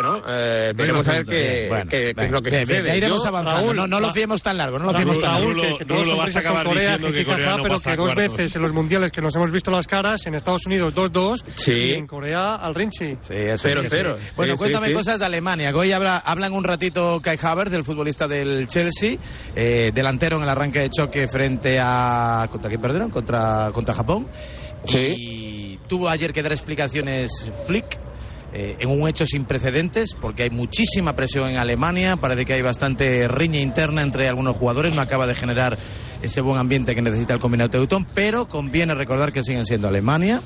¿No? Eh, veremos a ver qué, Bueno, qué- qué es lo que bien, sucede. bien, ya iremos Yo- avanzando. Raúl, no, no lo fiemos tan largo, no lo Raúl, fiemos tan Raúl, largo. que, que todos Raúl, lo vas a sonrisas con acabar Corea, diciendo que jaja, Corea no pero pasa que a dos veces en los mundiales que nos hemos visto las caras, en Estados Unidos 2-2 Sí. y en Corea al Rinchi. Sí, eso Cero, sí, cero. sí. Sí, Bueno, sí, cuéntame sí. cosas de Alemania. que Hoy habla, hablan un ratito Kai Havertz, del futbolista del Chelsea, eh, delantero en el arranque de choque frente a... ¿Contra quién perdieron? Contra, contra Japón. Y tuvo ayer que dar explicaciones Flick. Eh, en un hecho sin precedentes, porque hay muchísima presión en Alemania, parece que hay bastante riña interna entre algunos jugadores, no acaba de generar ese buen ambiente que necesita el combinado Teutón, pero conviene recordar que siguen siendo Alemania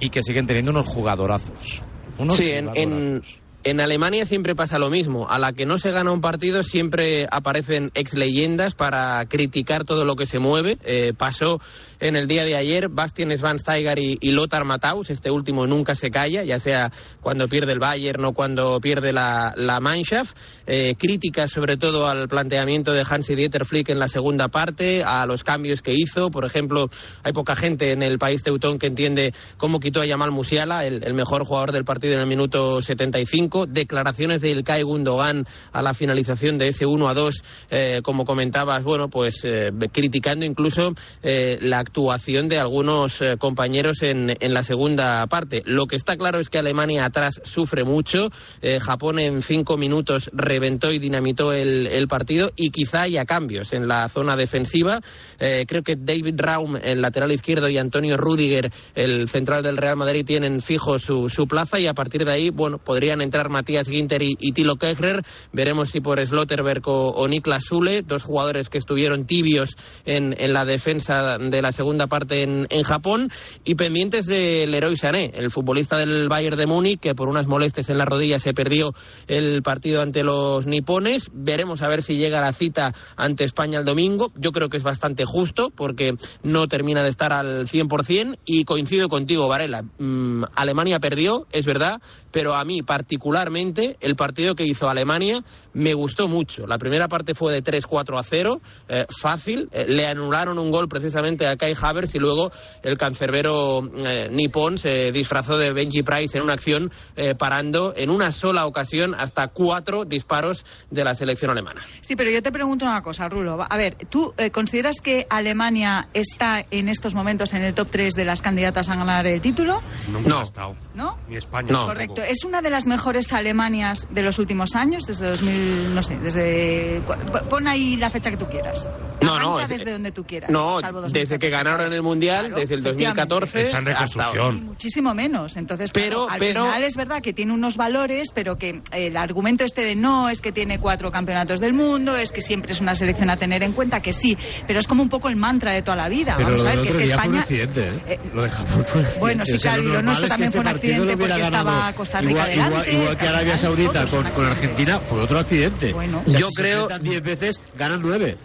y que siguen teniendo unos jugadorazos. Unos Sí, en, en, jugadorazos. en Alemania siempre pasa lo mismo. A la que no se gana un partido siempre aparecen ex leyendas para criticar todo lo que se mueve. Eh, pasó en el día de ayer Bastian Schweinsteiger y, y Lothar Matthaus. Este último nunca se calla, ya sea cuando pierde el Bayern o cuando pierde la, la Mannschaft. Eh, críticas sobre todo al planteamiento de Hansi Dieter Flick en la segunda parte, a los cambios que hizo. Por ejemplo, hay poca gente en el país teutón que entiende cómo quitó a Yamal Musiala, el, el mejor jugador del partido en el minuto 75. Declaraciones de Ilkay Gundogan a la finalización de ese 1 a 2, eh, como comentabas, bueno, pues eh, criticando incluso eh, la actuación de algunos eh, compañeros en, en la segunda parte. Lo que está claro es que Alemania atrás sufre mucho. Eh, Japón en cinco minutos reventó y dinamitó el, el partido y quizá haya cambios en la zona defensiva. Eh, creo que David Raum, el lateral izquierdo, y Antonio Rudiger, el central del Real Madrid, tienen fijo su, su plaza y a partir de ahí, bueno, podrían entrar Matías Ginter y, y Tilo Kehrer. Veremos si por Slotterberg o, o Niklas Sule, dos jugadores que estuvieron tibios en, en la defensa de la segunda parte en, en Japón. Y pendientes de Leroy Sané, el futbolista del Bayern de Múnich, que por unas molestias en la rodilla se perdió el partido ante los nipones. Veremos a ver si llega la cita ante España el domingo. Yo creo que es bastante justo porque no termina de estar al 100% y coincido contigo, Varela. Mm, Alemania perdió, es verdad, pero a mí particularmente el partido que hizo Alemania me gustó mucho. La primera parte fue de 3-4 a 0, eh, fácil. Eh, le anularon un gol precisamente a Kai Havertz y luego el cancerbero eh, nipón se disfrazó de Benji Price en una acción eh, parando en una sola ocasión hasta cuatro disparos de la selección alemana. Sí, pero yo te pregunto una cosa, Rulo. A ver, ¿tú eh, consideras que Alemania está en estos momentos en el top 3 de las candidatas a ganar el título? Nunca No. ha estado. ¿No? Ni España. No. Correcto. ¿Es una de las mejores Alemanias de los últimos años? Desde 2000, no sé, desde... Pon ahí la fecha que tú quieras. No, no, es- desde donde tú quieras. No, salvo desde que 2014. Ganaron el Mundial, Claro, desde el efectivamente. 2014 Está en hasta ahora. reconstrucción. Muchísimo menos. Entonces, Pero- claro, al pero- final es verdad que tiene unos valores, pero que el argumento este de no es que tiene cuatro campeonatos del mundo, es que siempre es una selección a tener en cuenta, que sí, pero es como un poco el mantra de toda la vida. Pero Vamos lo a ver, que es que día fue un España. accidente, ¿eh? Eh, Lo de Japón fue un accidente. Bueno, sí, O sea, claro, lo nuestro también este fue un accidente porque estaba Costa Rica igual, igual- delante, igual que Arabia España, Saudita con. Argentina fue otro accidente. Bueno. O sea, Yo si creo- enfrentan 10 veces, ganan 9.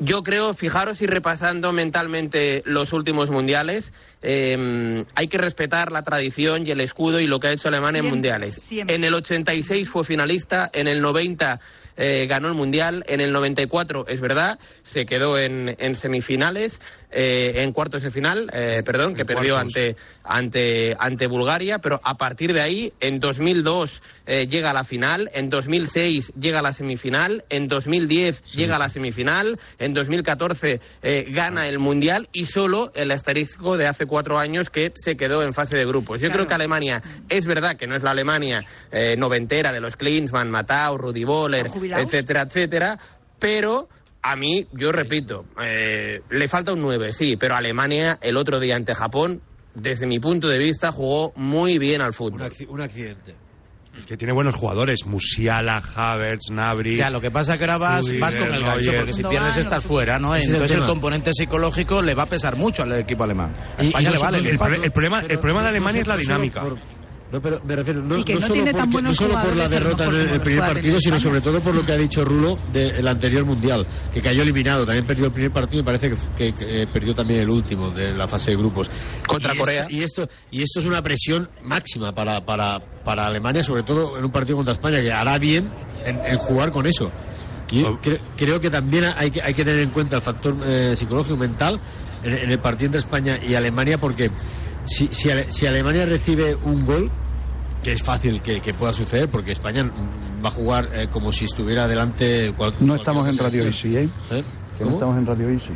Yo creo, fijaros y repasando mentalmente los últimos mundiales, eh, hay que respetar la tradición y el escudo y lo que ha hecho Alemania en mundiales. siempre. En el 86 fue finalista, en el 90 eh, ganó el Mundial. En el 94, es verdad, se quedó en, en semifinales, eh, en cuartos de final, eh, perdón, que perdió ante, ante, ante Bulgaria, pero a partir de ahí, en 2002 eh, llega a la final, en 2006 llega a la semifinal, en 2010 llega a la semifinal, en 2014 eh, gana el Mundial y solo el asterisco de hace cuatro años que se quedó en fase de grupos. Yo creo que Alemania es verdad que no es la Alemania eh, noventera de los Klinsmann, Matau, Rudi Boller, etcétera, etcétera, pero a mí, yo repito, eh, le falta un 9, sí, pero Alemania el otro día ante Japón, desde mi punto de vista, jugó muy bien al fútbol. Un accidente. Es que tiene buenos jugadores, Musiala, Havertz, Nabri. Ya, lo que pasa es que ahora vas, vas con el gancho, porque si pierdes estás fuera, ¿no? Ese es el Entonces el, componente psicológico le va a pesar mucho al equipo alemán. A España y le vale. el problema, el problema de Alemania es la dinámica. No, pero me refiero, no, Y que no no solo, porque- no solo por la derrota en el, primer partido, sino sobre todo por lo que ha dicho Rulo del anterior Mundial, que cayó eliminado. También perdió el primer partido y parece que, que- que, eh, perdió también el último de la fase de grupos. Contra Y Corea. Esto, y, esto, y esto es una presión máxima para, para, para Alemania, sobre todo en un partido contra España, que hará bien en, en jugar con eso. Y Oh. cre- creo que también hay que, hay que tener en cuenta el factor eh, psicológico mental en, en el partido entre España y Alemania, porque si, si, Ale- si Alemania recibe un gol, que es fácil que, que pueda suceder, porque España va a jugar eh, como si estuviera delante. cual- No estamos en Radio. Easy, ¿eh? ¿Eh? No estamos en Radio Easy.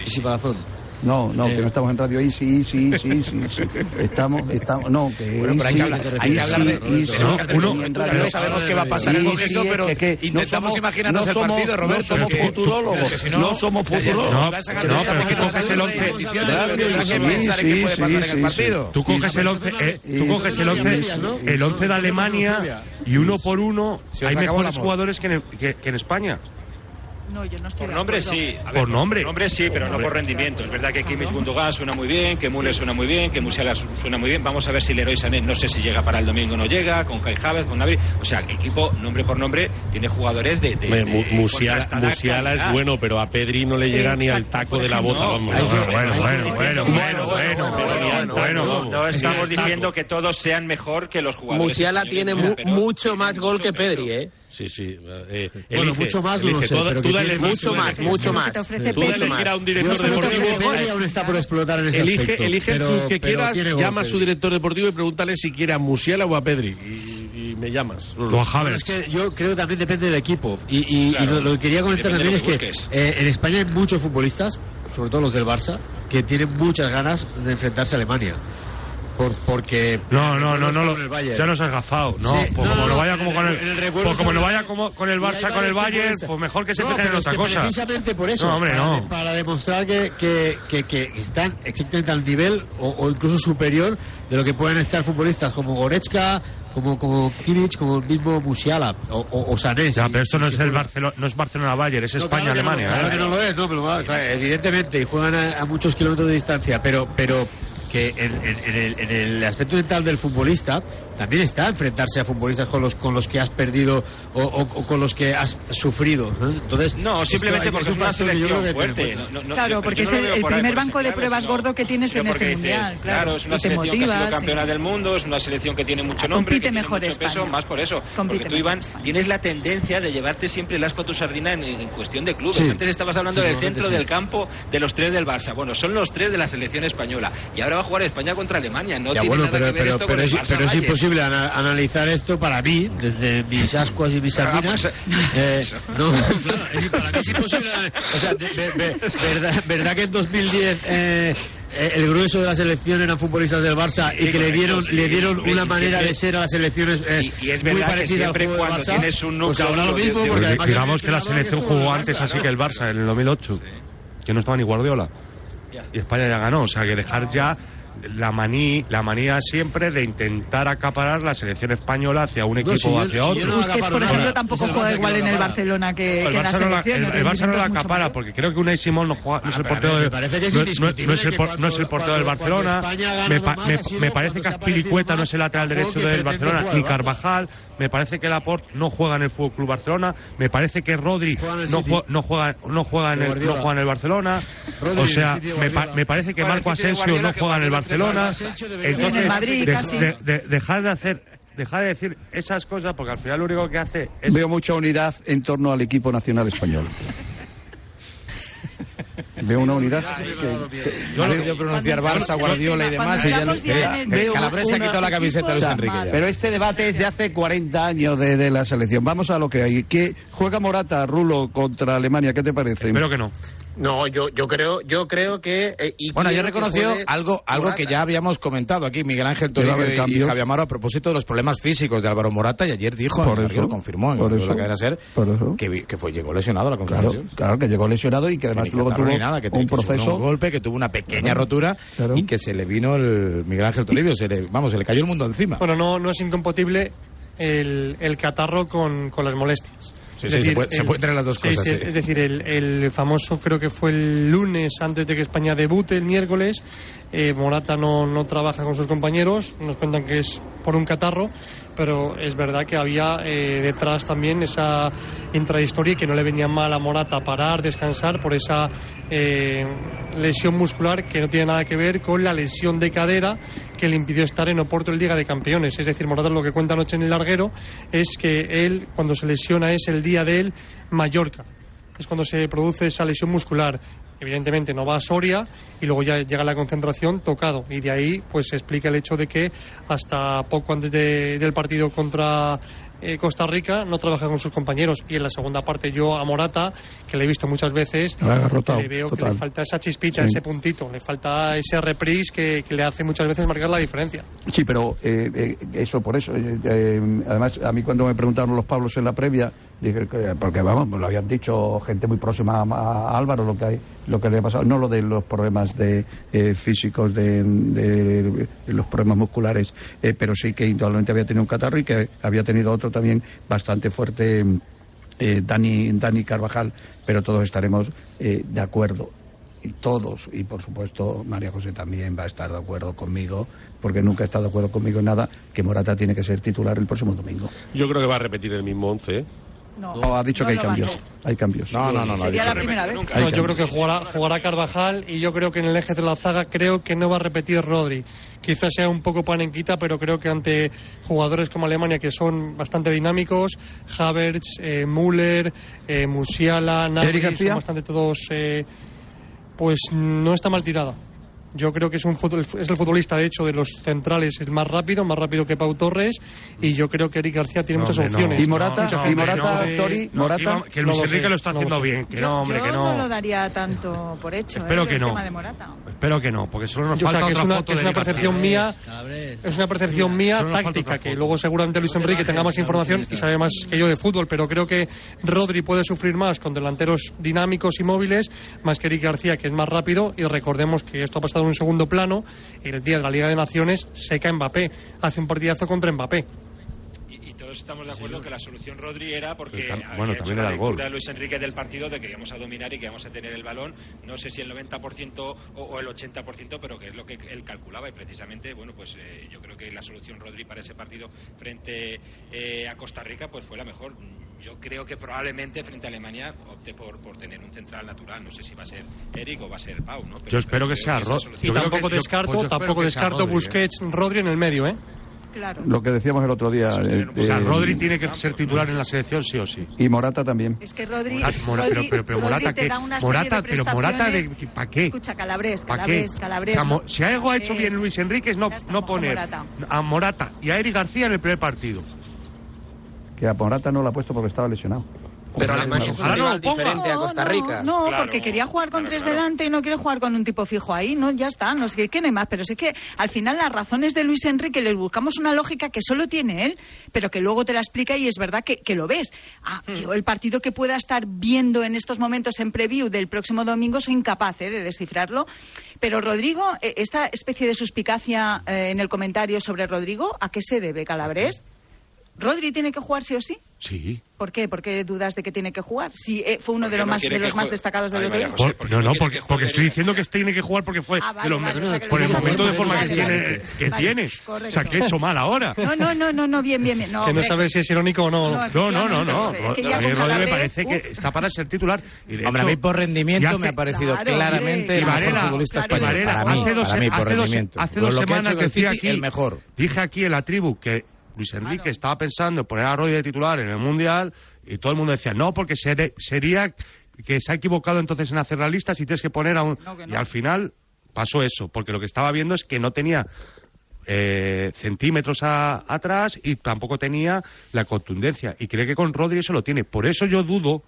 Easy Palazón. No, no, Eh. que no estamos en Radio Easy, Easy, Easy, Easy, Easy. Estamos, estamos, no, que Bueno, pero hay que hablar, hay que hablar de... Easy, No, que uno- No sabemos qué va a pasar en el es pero que- que no intentamos somos- imaginarnos no el somos- partido, Roberto. No somos que- futurólogos, si no somos futurólogos. No, vas a sacar no, pero es que coges el las once. emociones, Claro, pero tendrás que sí, pensar en qué sí, puede sí, pasar en sí, el partido. Tú coges el 11, eh, tú coges el 11, el 11 de Alemania y uno por uno hay mejores jugadores que en, que- que en España. No, yo no estoy Por nombre sí. A ver, Por nombre. Por nombre sí, pero no por rendimiento. Es verdad que Kimmich Gundogan suena muy bien, que Müller suena muy bien, que Musiala su- suena muy bien. Vamos a ver si Leroy Sané, no sé si llega para el domingo o no llega, con Kai Havertz, con Nabri. O sea, el equipo, nombre por nombre, tiene jugadores de... de, de Mu- Musiala, Musiala es bueno, pero a Pedri no le Sí, llega ni al exacto, taco de la bota. No, vamos. ahí sí. Bueno, bueno, bueno, bueno, bueno, bueno, bueno, bueno. No, estamos diciendo que todos sean mejor que los jugadores. Musiala tiene mucho más gol que. Pedri, ¿eh? Sí, sí. eh, Bueno, elige, mucho más no lo elige. sé, Tú- pero tú que dale Mucho más, elige. mucho más. Tú elegir a un director deportivo. Aún está por explotar en ese Elige, aspecto, elige pero- que quieras, llama a su director deportivo y pregúntale si quiere a Musiala o a Pedri. Y, y me llamas. O a Bueno, Havertz. es que yo creo que también depende del equipo. Y, y- Claro. lo, lo que quería comentar también es que eh, en España hay muchos futbolistas, sobre todo los del Barça, que tienen muchas ganas de enfrentarse a Alemania. Por, porque No, no, no, no, el Bayern. ya nos has gafado. No, Sí, pues no, como no, no vaya como el- con el, el recuerdo pues como no vaya como con el Barça, con el Bayern, pues mejor que se No, en es otra que cosa. Precisamente por eso. No, hombre, para, no. para demostrar que, que, que, que están exactamente al nivel o, o incluso superior de lo que pueden estar futbolistas como Goretzka, como, como Kimmich, como el mismo Musiala o, o, o Sané. Ya, pero esto no es el Barcelona, no es Barcelona Bayern, es no, España no, Alemania. ¿eh? no lo es, no, evidentemente, y juegan a, a muchos kilómetros de distancia, pero, pero que en, el, en el aspecto mental del futbolista también está enfrentarse a futbolistas con los con los que has perdido o, o- o con los que has sufrido. ¿no? Entonces, No, simplemente hay- porque es un una selección fuerte. No, no, Claro, yo- porque yo es no el- por primer banco de pruebas gordo que tienes en este dices, mundial, claro, es una selección que ha sido campeona del mundo, es una selección que tiene mucho Ah, nombre, compite que tiene mejor mucho peso, más por eso. Compite porque tú, Iván, España. tienes la tendencia de llevarte siempre el asco a tu sardina en, en cuestión de clubes. Sí. Antes estabas hablando Sí, del centro sí. del campo de los tres del Barça. Bueno, son los tres de la selección española. Y ahora va a jugar España contra Alemania. No tiene nada pero, que ver esto con es, el Barça pero es Bayern. Imposible ana- analizar esto para mí, desde mis ascuas y mis Ah, sardinas. pues, eh, eso. no, claro, es, para mí es imposible. O sea, de- de- de- verdad, verdad que en 2010 eh, eh, el grueso de la selección eran futbolistas del Barça Sí, y que le correcto, dieron, sí. le dieron una siempre- manera de ser a las selecciones eh, Y- y es muy verdad que parecida al juego del cuando Barça. tienes un pues núcleo ahora lo mismo, porque Pues además digamos que la selección jugó Barça, antes así claro. que el Barça en el 2008, que no estaba ni Guardiola. Y España ya ganó, o sea que dejar ya la maní, la manía siempre de intentar acaparar la selección española hacia un equipo si o hacia si yo otro. no Busquets, por ejemplo, nada. tampoco Es juega igual en el. Barcelona que, El que en la Barça no la, selección. el- el el Barça no rendimiento la acapara porque creo que Unai Simón no, juega, no es el portero de- no- es el no es el del Barcelona. Me, pa- me- parece que Azpilicueta no es el lateral derecho del Barcelona, ni. Carvajal. Me parece que Laporte no juega en el Fútbol Club Barcelona. Me parece que Rodri Juega no, City. jue- no juega no juega en el no juega en el Barcelona. O sea, me, parece que Juega Marco Asensio no juega en el Guardiola Barcelona. Entonces, Madrid, de- casi. de- de- dejar de hacer dejar de decir esas cosas porque al final lo único que hace es Veo mucha unidad en torno al equipo nacional español. Veo una unidad que, Yo lo he pronunciar Barça, Guardiola y demás. y ya no- Mira, Veo Calabres se ha una- quitado la camiseta de Luis Enrique. ya. Pero este debate es de hace 40 años de, de la selección. Vamos a lo que hay. ¿Qué juega Morata, Rulo, contra Alemania? ¿Qué te parece? Espero que no. No, yo, yo creo, yo creo que. eh, y Bueno, yo reconoció algo, algo que ya habíamos comentado aquí, Miguel Ángel Toribio y cambios. Javier Amaro, a propósito de los problemas físicos de Álvaro Morata, y ayer dijo, Por eso, lo confirmó en por la eso, cadena SER, por eso. que, vi- que fue, llegó lesionado a la Claro, conferencia. claro, que llegó lesionado y que además Que luego tuvo nada, que, un que sufrió proceso. un golpe, que tuvo una pequeña Claro, rotura claro. y que se le vino el Miguel Ángel Toribio, se le, vamos, se le cayó el mundo encima. Bueno, no, no es incompatible el, el catarro con, con las molestias. Sí, Es sí, se decir, puede- se el- pueden tener las dos sí, cosas, sí. Es decir, el, el famoso, creo que fue el lunes antes de que España debute, el miércoles. eh, Morata no, no trabaja con sus compañeros, nos cuentan que es por un catarro, pero es verdad que había eh, detrás también esa intrahistoria que no le venía mal a Morata parar, descansar por esa eh, lesión muscular que no tiene nada que ver con la lesión de cadera que le impidió estar en Oporto en Liga de Campeones. Es decir, Morata lo que cuenta anoche en el larguero es que él, cuando se lesiona, es el día de él Mallorca. Es cuando se produce esa lesión muscular. Evidentemente no va a Soria y luego ya llega la concentración tocado. Y de ahí pues se explica el hecho de que hasta poco antes de- del partido contra eh, Costa Rica no trabaja con sus compañeros. Y en la segunda parte yo a Morata, que le he visto muchas veces, le veo que le falta esa chispita, Sí. ese puntito, le falta ese reprise que, que le hace muchas veces marcar la diferencia. Sí, pero eh, eh, eso por eso. eh, además, a mí cuando me preguntaron los Pablos en la previa, dije que, porque vamos, me lo habían dicho gente muy próxima a, Álvaro lo que hay, lo que le ha pasado, no lo de los problemas de eh, físicos, de los problemas musculares, eh, pero sí que indudablemente había tenido un catarro y que había tenido otro también bastante fuerte. eh, Dani, Dani Carvajal, pero todos estaremos eh, de acuerdo y todos, y por supuesto María José también va a estar de acuerdo conmigo, porque nunca ha estado de acuerdo conmigo en nada, que Morata tiene que ser titular el próximo domingo. Yo creo que va a repetir el mismo once. No, No, ha dicho no que hay cambios. Hay cambios. No, no, no, Sería la primera vez. Yo creo que jugará, jugará Carvajal y yo creo que en el eje de la zaga creo que no va a repetir Rodri. Quizás sea un poco panenquita, pero creo que ante jugadores como Alemania que son bastante dinámicos, Havertz, eh, Müller, eh, Musiala, Nabri, son bastante todos, eh, pues no está mal tirada. Yo creo que es un futbol- es el futbolista, de hecho, de los centrales el más rápido, más rápido que Pau Torres, y yo creo que Eric García tiene No, muchas hombre, no. opciones. ¿Y Morata? Muchas ¿Y opciones. Morata, Eh, Tori? No, ¿Morata? que que No Luis Enrique lo está no haciendo bien. Que Yo- no, hombre, yo que no. lo daría tanto por hecho. Espero ¿eh, que el no. tema de Morata. Espero que no, porque solo nos Yo, o sea, falta que es otra una, foto es una percepción García. mía es una percepción mía táctica otra que luego seguramente Luis Enrique tenga más información y sabe más que yo de fútbol pero creo que Rodri puede sufrir más con delanteros dinámicos y móviles más que Eric García que es más rápido y recordemos que esto ha pasado en un segundo plano el día de la Liga de Naciones seca Mbappé. Hace un partidazo contra Mbappé todos estamos de acuerdo que la solución Rodri era porque Pero tam- había bueno, hecho también la lectura Luis Enrique del partido de que íbamos a dominar y que íbamos a tener el balón, no sé si el 90% o, o el 80%, pero que es lo que él calculaba y precisamente, bueno, pues eh, yo creo que la solución Rodri para ese partido frente eh, a Costa Rica pues fue la mejor. Yo creo que probablemente frente a Alemania opte por, por tener un central natural, no sé si va a ser Eric o va a ser Pau, ¿no? Pero- Yo espero pero que sea esa Ro- solución- y tampoco descarto pues tampoco descarto Rodri, ¿eh? Busquets Rodri en el medio ¿eh? Claro. Lo que decíamos el otro día. eh, O sea, eh, Rodri tiene que ser titular en la selección sí o sí. Y Morata también. Es que Rodri, Morata, Mora- Rodri- pero, pero, pero Rodri Morata que Morata, pero Morata de. ¿para qué? Escucha, Calabres, ¿Para Calabres? Calabres. O sea, no. Mo- si algo ha hecho bien Luis Enrique es no, no poner Morata. a Morata y a Eric García en el primer partido. Que a Morata no lo ha puesto porque estaba lesionado. Pero Alemania es un rival diferente a Costa Rica. No, Claro, porque quería jugar con claro, tres claro. delante y no quiere jugar con un tipo fijo ahí, ¿no? Ya está, no sé qué, no hay más. Pero sí que al final las razones de Luis Enrique les buscamos una lógica que solo tiene él, pero que luego te la explica y es verdad que, que lo ves. Ah, Hmm. yo el partido que pueda estar viendo en estos momentos en preview del próximo domingo soy incapaz ¿eh? de descifrarlo. Pero Rodrigo, eh, esta especie de suspicacia eh, en el comentario sobre Rodrigo, ¿a qué se debe, Calabres? ¿Rodri tiene que jugar sí o sí? Sí. ¿Por qué? ¿Por qué dudas de que tiene que jugar? Si eh, fue uno de los, no más, de los más destacados del otro. José, Por- no, no porque, porque estoy diciendo que tiene que jugar porque fue Ah, de los vale, mejores- o sea, que por el momento de forma que tiene, que Vale, tiene. correcto. O sea, que he hecho mal ahora. No, no, no, no, no, bien, bien, bien. No, que no sabes si es irónico o no. No, No, no, no. Es que A mí Rodri me parece que está para ser titular. Y de Hombre, a mí por rendimiento me ha parecido Claro, claramente el mejor futbolista español. Varela, para mí, hace dos, semanas decía aquí, el mejor. dije aquí en la tribu que Luis Enrique estaba pensando en poner a Rodri de titular en el Mundial y todo el mundo decía, no, porque ser- sería que se ha equivocado entonces en hacer la lista si tienes que poner a un... Y al final pasó eso, porque lo que estaba viendo es que no tenía eh, centímetros a- atrás y tampoco tenía la contundencia. Y cree que con Rodri eso lo tiene. Por eso yo dudo,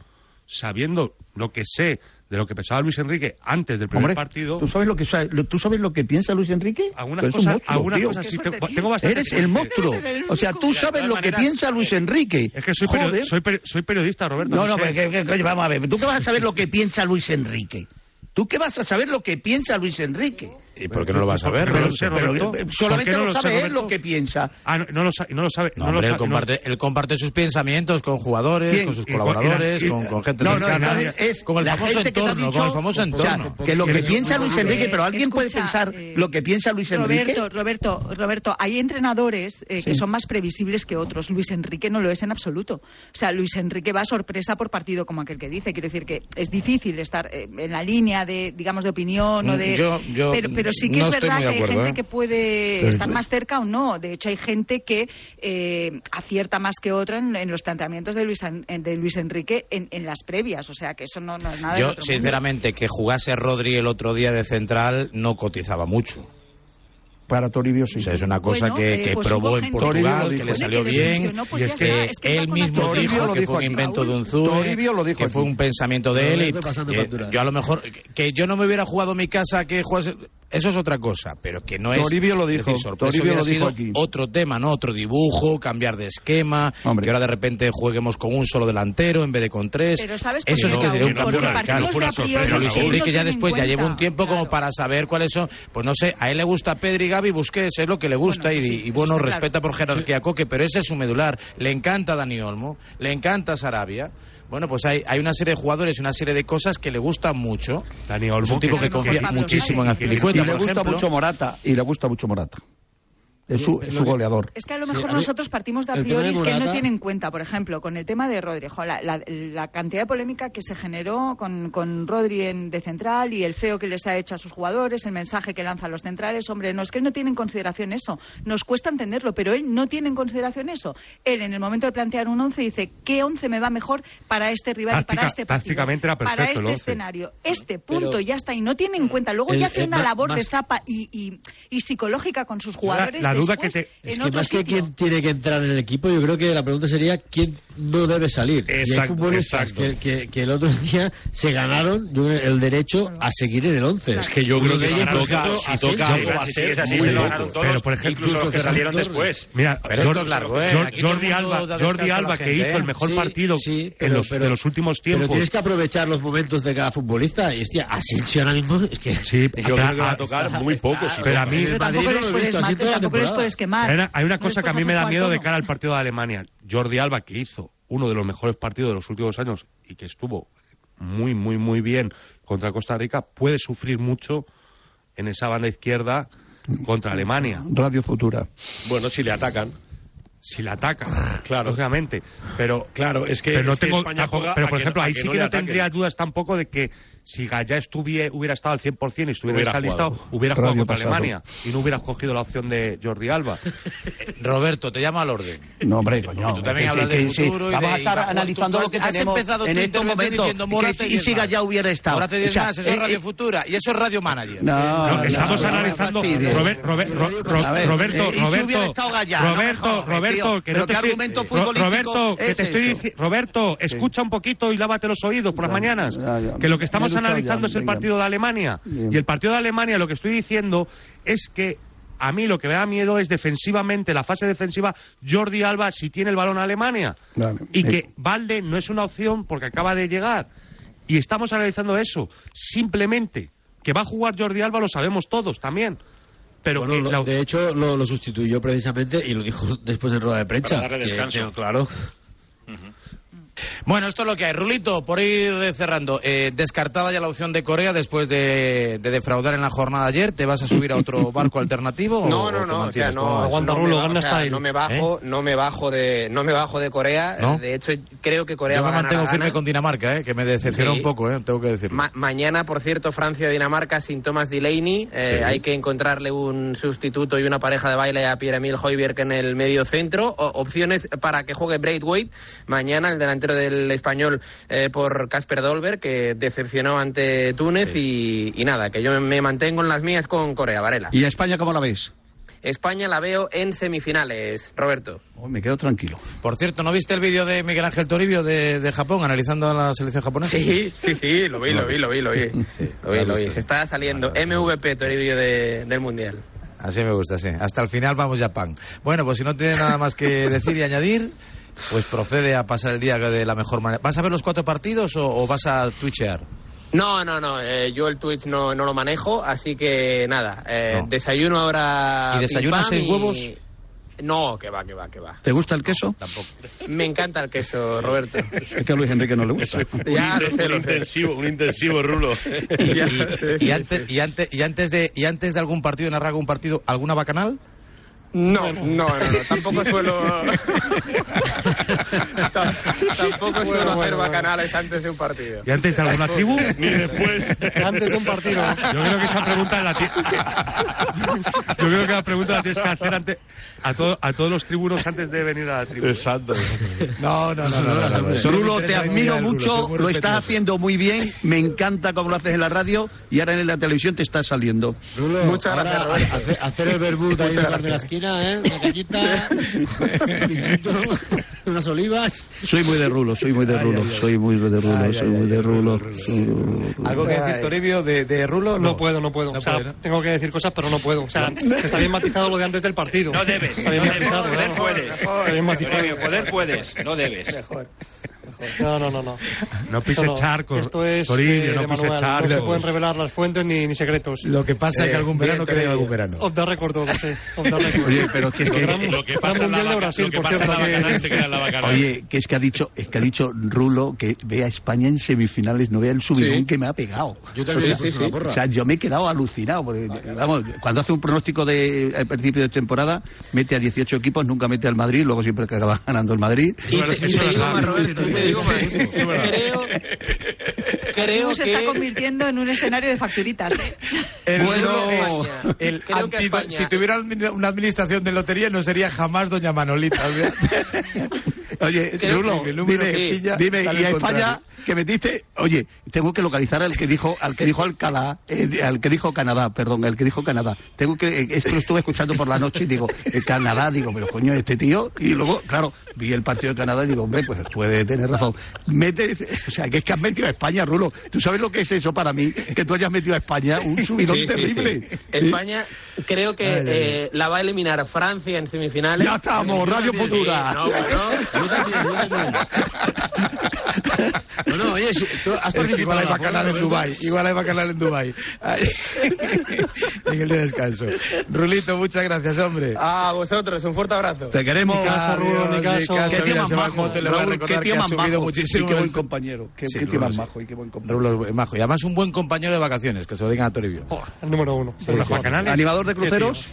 sabiendo lo que sé de lo que pensaba Luis Enrique antes del primer Hombre, partido... ¿tú sabes lo que tú sabes lo que piensa Luis Enrique? Algunas cosas- monstruo, algunas tío. cosas sí tengo- tengo bastante- Eres el monstruo. O sea, tú sabes lo que piensa Luis Enrique. Es que soy, soy, peri- soy periodista, Roberto. No, no, sé. pero que- que- que- vamos a ver. ¿Tú qué vas a saber lo que piensa Luis Enrique? ¿Tú qué vas a saber lo que piensa Luis Enrique? ¿Y por qué no lo vas a ver? Pero. Pero, eh, ¿Por solamente no lo sabe él lo que piensa. Ah, no, no lo, sa- no lo sabe. No, no lo hombre, sa- él, comparte, él comparte sus pensamientos con jugadores, ¿Quién? con sus colaboradores, con, con gente No, no, cercana, entonces es con el famoso entorno, dicho- con el famoso o sea, que lo que piensa Luis Enrique, pero alguien puede pensar eh, lo que piensa Luis Enrique. Roberto, Roberto, Roberto, hay entrenadores eh, que son más previsibles que otros. Luis Enrique no lo es en absoluto. O sea, Luis Enrique va a sorpresa por partido, como aquel que dice. Quiero decir que es difícil estar eh, en la línea de, digamos, de opinión o de. Mm, Yo- yo pero, sí que no es verdad que acuerdo, hay gente ¿eh? que puede Pero- estar más cerca o no. De hecho, hay gente que eh, acierta más que otra en, en los planteamientos de Luis, An- de Luis Enrique en, en las previas. O sea, que eso no, no es nada. Yo, otro mundo. sinceramente, que jugase Rodri el otro día de central no cotizaba mucho. Para Toribio sí. O sea, es una cosa Bueno, que, eh, que pues probó en Portugal, que le salió bien, pues y es que es que él mismo. Toribio dijo lo que dijo fue un invento de un Toribio lo dijo que fue un pensamiento de No, él. y- yo a lo mejor, que- que yo no me hubiera jugado mi casa, que jugase, eso es otra cosa, pero que no es... Toribio lo es dijo, decir, Toribio lo dijo aquí. otro tema, ¿no? Otro dibujo, cambiar de esquema, Hombre. que ahora de repente juguemos con un solo delantero en vez de con tres. Pero ¿sabes eso sí que un cambio radical. Luis Enrique ya después ya lleva un tiempo como para saber cuáles son, pues no sé, a él le gusta Pedri, Gaby, Busquets, es lo que le gusta Bueno, y, sí, y eso bueno, está claro. respeta por jerarquía a Coque, pero ese es su medular. Le encanta Dani Olmo, le encanta Sarabia. Bueno, pues hay, hay una serie de jugadores y una serie de cosas que le gustan mucho. Dani Olmo, Es un tipo que- que confía muchísimo en Sáenz. Y Azpilicueta, le por gusta ejemplo. mucho Morata. Y le gusta mucho Morata. Es su, es su goleador. Es que a lo Sí, mejor a mí- nosotros partimos de a priori que él no tiene en cuenta, por ejemplo, con el tema de Rodri, jo, la, la- la cantidad de polémica que se generó con, con Rodri en, de central y el feo que les ha hecho a sus jugadores, el mensaje que lanza a los centrales. Hombre, no es que él no tiene en consideración eso. Nos cuesta entenderlo, pero él no tiene en consideración eso. Él, en el momento de plantear un once, dice qué once me va mejor para este rival y para este partido. tácticamente era perfecto para este escenario. Este punto Pero- ya está y no tiene en cuenta. Luego El- ya hace el una labor de zapa y, y- y psicológica con sus la- jugadores. la duda que te- Es que más que quién tiene que entrar en el equipo, yo creo que la pregunta sería quién no debe salir. y hay Exacto, futbolistas exacto. que, que- que el otro día se ganaron el derecho a seguir en el 11. Es que yo creo que si toca, si toca algo a Si ser es así, se lo ganaron todos, Pero, por ejemplo, incluso los que salieron Torres. después. Mira, Pero largo, ¿eh? Jordi Alba, Jordi Alba que hizo el ¿eh? mejor Sí, partido sí, en, pero- los, pero- de los últimos Pero tiempos. tienes que aprovechar los momentos de cada futbolista. Y hostia, Asensio ahora mismo es que. Sí, Yo pero- creo que va a tocar muy poco. pero a mí- Pero tampoco les puedes quemar. Hay una, hay una No les cosa que a mí me da miedo de cara al partido de Alemania. Jordi Alba, que hizo uno de los mejores partidos de los últimos años y que estuvo muy, muy, muy bien contra Costa Rica, puede sufrir mucho en esa banda izquierda contra Alemania. Radio Futura. Bueno, si le atacan. Si la ataca, Claro. lógicamente. Pero, Claro, es que, pero no es que tengo España tampoco- juega pero por ejemplo ahí sí no que no tendría dudas tampoco de que si Gallá estuviera hubiera estado al 100% y estuviera Hubiera en esta jugado. lista hubiera Radio jugado contra pasado. Alemania y no hubiera cogido la opción de Jordi Alba Roberto, te llamo al orden. No, hombre, coño. Tú también que hablas sí, de que sí. futuro y Vamos de- a estar analizando tú lo que has tenemos empezado en estos momentos. diciendo, Y "Mórate que si- y diez si más". Gallá hubiera estado. Ahora te dices O sea, más, eso es Radio eh, Futura y eso es Radio Manager. No, No, no, estamos analizando Roberto, Roberto, Roberto, Roberto, que no te argumento Roberto, que te estoy Roberto, escucha un poquito y lávate los oídos por las mañanas. Que lo que estamos Analizando ya, es el venga. partido de Alemania. Bien. Y el partido de Alemania, lo que estoy diciendo es que a mí lo que me da miedo es defensivamente, la fase defensiva, Jordi Alba si tiene el balón a Alemania. Vale. Y Eh, que Valde no es una opción porque acaba de llegar. Y estamos analizando eso. Simplemente que va a jugar Jordi Alba lo sabemos todos también. Pero Bueno, que lo- la- de hecho, lo, lo sustituyó precisamente y lo dijo después en rueda de prensa. Para darle que- descanso. que, claro. Bueno, esto es lo que hay. Rulito, por ir cerrando, eh, descartada ya la opción de Corea después de, de defraudar en la jornada ayer, ¿te vas a subir a otro barco alternativo? No, o- no, no, o sea, no, ¿Cómo vas? no me bajo, o sea, no me bajo, ¿Eh? no me bajo de, no me bajo de Corea. ¿No? De hecho, creo que Corea Yo va me a ganar mantengo a firme con Dinamarca, ¿eh? que me decepcionó Sí. un poco, ¿eh? tengo que decirlo. Ma- mañana, por cierto, Francia-Dinamarca sin Thomas Delaney. Eh, Sí. Hay que encontrarle un sustituto y una pareja de baile a Pierre-Emile Højbjerg en el medio centro. O- opciones para que juegue Braithwaite. Mañana el delantero del español eh, por Casper Dolberg, que decepcionó ante Túnez. Y, y nada, que yo me mantengo en las mías con Corea, Varela. ¿Y a España cómo la ves? España la veo en semifinales, Roberto. Oh, me quedo tranquilo. Por cierto, ¿no viste el vídeo de Miguel Ángel Toribio de, de Japón analizando a la selección japonesa? Sí, sí, sí, lo vi, lo vi, lo vi, lo vi. Lo vi, lo vi. Se está saliendo MVP Toribio de- del Mundial. Así me gusta, sí. Hasta el final vamos Japón. Bueno, pues si no tiene nada más que decir y añadir, pues procede a pasar el día de la mejor manera. ¿Vas a ver los cuatro partidos o, o vas a twitchear? No, no, no, eh, yo el Twitch no, no lo manejo, así que nada, eh, No. desayuno ahora... ¿Y pam seis huevos? No, que va, que va, que va. ¿Te gusta el queso? Tampoco. Me encanta el queso, Roberto. Es que a Luis Enrique no le gusta. Ya, un, intensivo, un intensivo, Rulo. Y, y antes, y, antes, y, antes de, y antes de algún partido, narrar algún partido, ¿alguna bacanal? No, no, no, no, tampoco suelo... Ta- tampoco suelo hacer bacanales antes de un partido. ¿Y antes de alguna tribu? Ni después. Antes de un partido. Yo creo que esa pregunta la ti- Yo creo que la pregunta la tienes que hacer ante... a, to- a todos los tribunos antes de venir a la tribu. Exacto. No, no, no. no, no, no, Rulo, te admiro Rulo, mucho, lo estás haciendo muy bien, me encanta cómo lo haces en la radio y ahora en la televisión te está saliendo. Rulo, Muchas gracias, hacer, hacer el verbut ahí en la esquina, ¿eh? Una cañita, unas olivas. Soy muy de Rulo, soy muy de Rulo, soy muy de Rulo, Ay, soy ay, muy ay, de Rulo. ¿Algo que decir, Toribio, de, de Rulo? No puedo, no puedo. No o sea, puede, ¿no? tengo que decir cosas, pero no puedo. O sea, está bien matizado lo de antes del partido. No debes. Está bien no debes. Poder ¿no? puedes. Está bien matizado. Toribio, Poder puedes. No debes. No, no, no, no. No pise No, charcos. Esto es Toribio, eh, no pise manual. No se charcos. pueden revelar las fuentes ni, ni secretos. Lo que pasa es que Eh, algún verano creo algún verano. Off the record todo, sí. Off the record. Oye, pero es que, es que- Gran- Lo que pasa en la mundial de vaca- Brasil, lo que por pasa en cierto. la que- bacanal se queda en la bacanal. Oye, que es que ha dicho, es que ha dicho Rulo que vea a España en semifinales, no vea el subidón Sí. que me ha pegado. Yo también o sea, o sea, yo me he quedado alucinado. Porque, vamos, cuando hace un pronóstico de al principio de temporada, mete a 18 equipos, nunca mete al Madrid, luego siempre acaba ganando el Madrid. Y te, y te digo más, Roberto, y te digo más. Creo, creo Creo se está que... convirtiendo en un escenario de facturitas. ¿eh? El, Bueno, el- el creo que antido- España- si tuviera una administración de lotería no sería jamás Doña Manolita. Oye, Creo Rulo, que el número dime, que pilla dime, sale y a al España contrario. que metiste, oye, tengo que localizar al que dijo, al que dijo Alcalá, eh, al que dijo Canadá, perdón, el que dijo Canadá. Tengo que, eh, esto lo estuve escuchando por la noche y digo, eh, Canadá, digo, pero coño, este tío, y luego, claro, vi el partido de Canadá y digo, hombre, pues puede tener razón. Mete, o sea, que es que has metido a España, Rulo. ¿Tú sabes lo que es eso para mí? Que tú hayas metido a España un subidón Sí, sí, terrible. sí. España creo que Ay, ay, ay. eh, la va a eliminar Francia en semifinales. Ya estamos, Radio Futura. No, no. No, no, oye, si, tú has Es que igual hay bacanal en Dubai, igual hay bacanal en Dubai. En el de descanso. Rulito, muchas gracias, hombre. A vosotros, un fuerte abrazo. Te queremos. Ni caso, Rulo, ni Adiós, caso. Qué tío más majo, le voy a Raúl, recordar qué tío que ha más subido majo. muchísimo Y qué buen el- compañero. Qué, Sí, qué tío más majo y qué buen compañero. Es majo. Y además un buen compañero de vacaciones, que se lo digan a Toribio. Oh, el número uno. Sí, sí. ¿Animador de cruceros?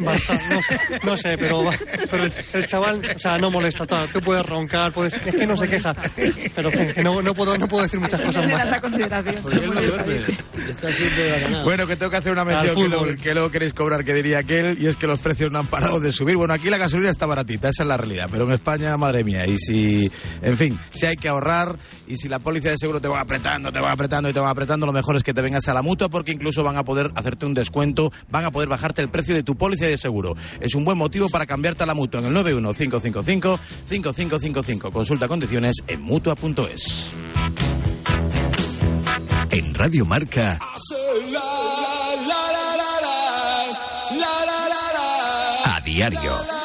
No, sé, no sé, pero, pero el, el chaval, o sea, no molesta. tal, Tú puedes roncar, puedes, es que no se queja. Pero en fin, que no, no, puedo, no puedo decir muchas cosas más. bacanal. Bueno, que tengo que hacer una mención que luego, que luego queréis cobrar, que diría aquel, y es que los precios no han parado de subir. Bueno, aquí la gasolina está baratita, esa es la realidad, pero en España, madre mía, y si, en fin, si hay que ahorrar, y si la póliza de seguro te va apretando, te va apretando y te va apretando, lo mejor es que te vengas a la mutua, porque incluso van a poder hacerte un descuento, van a poder bajarte el precio de tu póliza de seguro. Es un buen motivo para cambiarte a la mutua en el 915555555. Consulta condiciones en mutua.es. En Radio Marca. A diario.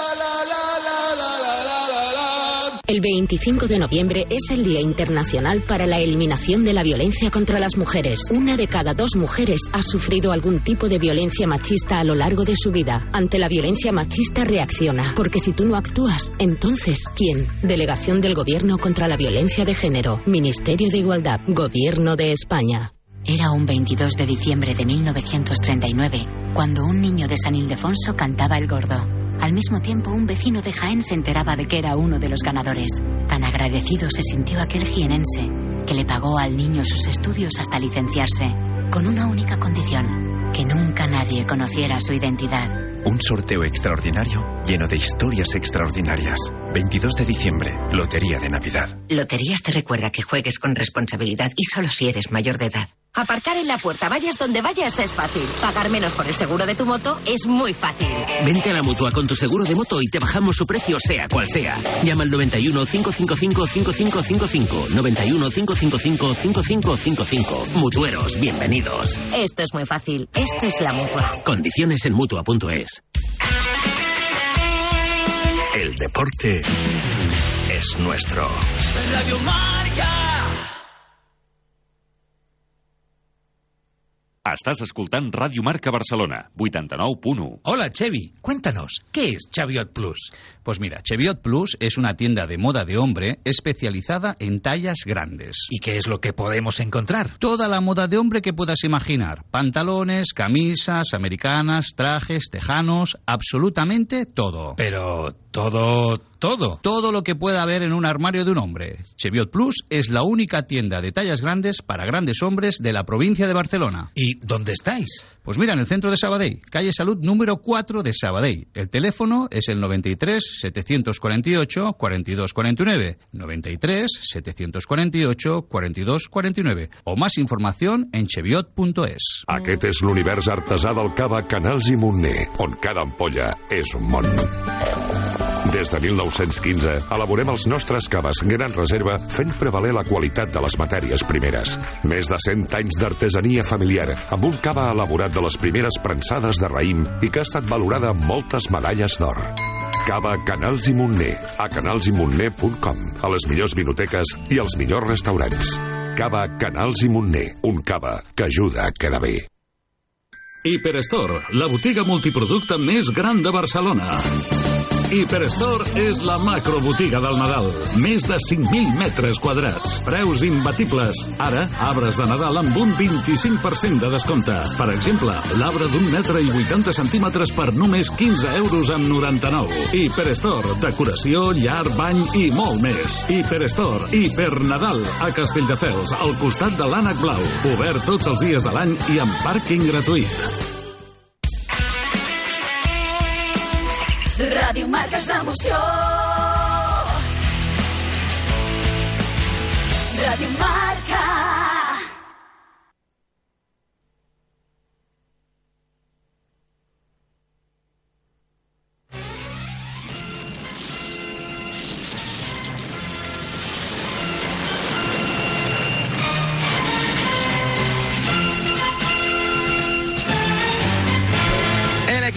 El 25 de noviembre es el Día Internacional para la Eliminación de la Violencia contra las Mujeres. Una de cada dos mujeres ha sufrido algún tipo de violencia machista a lo largo de su vida. Ante la violencia machista reacciona, porque si tú no actúas, entonces ¿quién? Delegación del Gobierno contra la Violencia de Género, Ministerio de Igualdad, Gobierno de España. Era un 22 de diciembre de 1939, cuando un niño de San Ildefonso cantaba el gordo. Al mismo tiempo, un vecino de Jaén se enteraba de que era uno de los ganadores. Tan agradecido se sintió aquel jienense, que le pagó al niño sus estudios hasta licenciarse, con una única condición, que nunca nadie conociera su identidad. Un sorteo extraordinario lleno de historias extraordinarias. 22 de diciembre, Lotería de Navidad. Loterías te recuerda que juegues con responsabilidad y solo si eres mayor de edad. Aparcar en la puerta, vayas donde vayas, es fácil. Pagar menos por el seguro de tu moto es muy fácil. Vente a la mutua con tu seguro de moto y te bajamos su precio, sea cual sea. Llama al 91 555 5555. 91 555 5555. Mutueros, bienvenidos. Esto es muy fácil. Esto es la mutua. Condiciones en mutua.es. El deporte es nuestro. Radio Marca. Estàs escoltant Ràdio Marca Barcelona, 89.1. Hola, Chevy. Cuéntanos, ¿qué es Chaviot Plus? Pues mira, Cheviot Plus es una tienda de moda de hombre especializada en tallas grandes. ¿Y qué es lo que podemos encontrar? Toda la moda de hombre que puedas imaginar. Pantalones, camisas, americanas, trajes, tejanos, absolutamente todo. Pero todo, todo. Todo lo que pueda haber en un armario de un hombre. Cheviot Plus es la única tienda de tallas grandes para grandes hombres de la provincia de Barcelona. ¿Y dónde estáis? Pues mira, en el centro de Sabadell, calle Salud número 4 de Sabadell. El teléfono es el 93 748 4249. 93 748 4249. O más información en cheviot.es. Aquest és l'univers artesà del cava Canals i Montner, on cada ampolla és un món. Des de 1915 elaborem els nostres caves Gran Reserva fent prevaler la qualitat de les matèries primeres. Més de 100 anys d'artesania familiar amb un cava elaborat de les primeres prensades de raïm i que ha estat valorada amb moltes medalles d'or. Cava Canals i Montner a canalsimontner.com a les millors vinoteques i als millors restaurants. Cava Canals i Montner, un cava que ajuda a quedar bé. Hiperstore, la botiga multiproducte més gran de Barcelona. Hiperstore és la macrobotiga del Nadal. Més de 5.000 metres quadrats. Preus imbatibles. Ara, arbres de Nadal amb un 25% de descompte. Per exemple, l'arbre d'un metre i 80 centímetres per només 15 euros amb 99. Hiperstore, decoració, llar, bany i molt més. Hiperstore, Hiper Nadal, a Castelldefels, al costat de l'ànec blau. Obert tots els dies de l'any i amb pàrquing gratuït. Ràdio Marca és l'emoció. Ràdio Marca.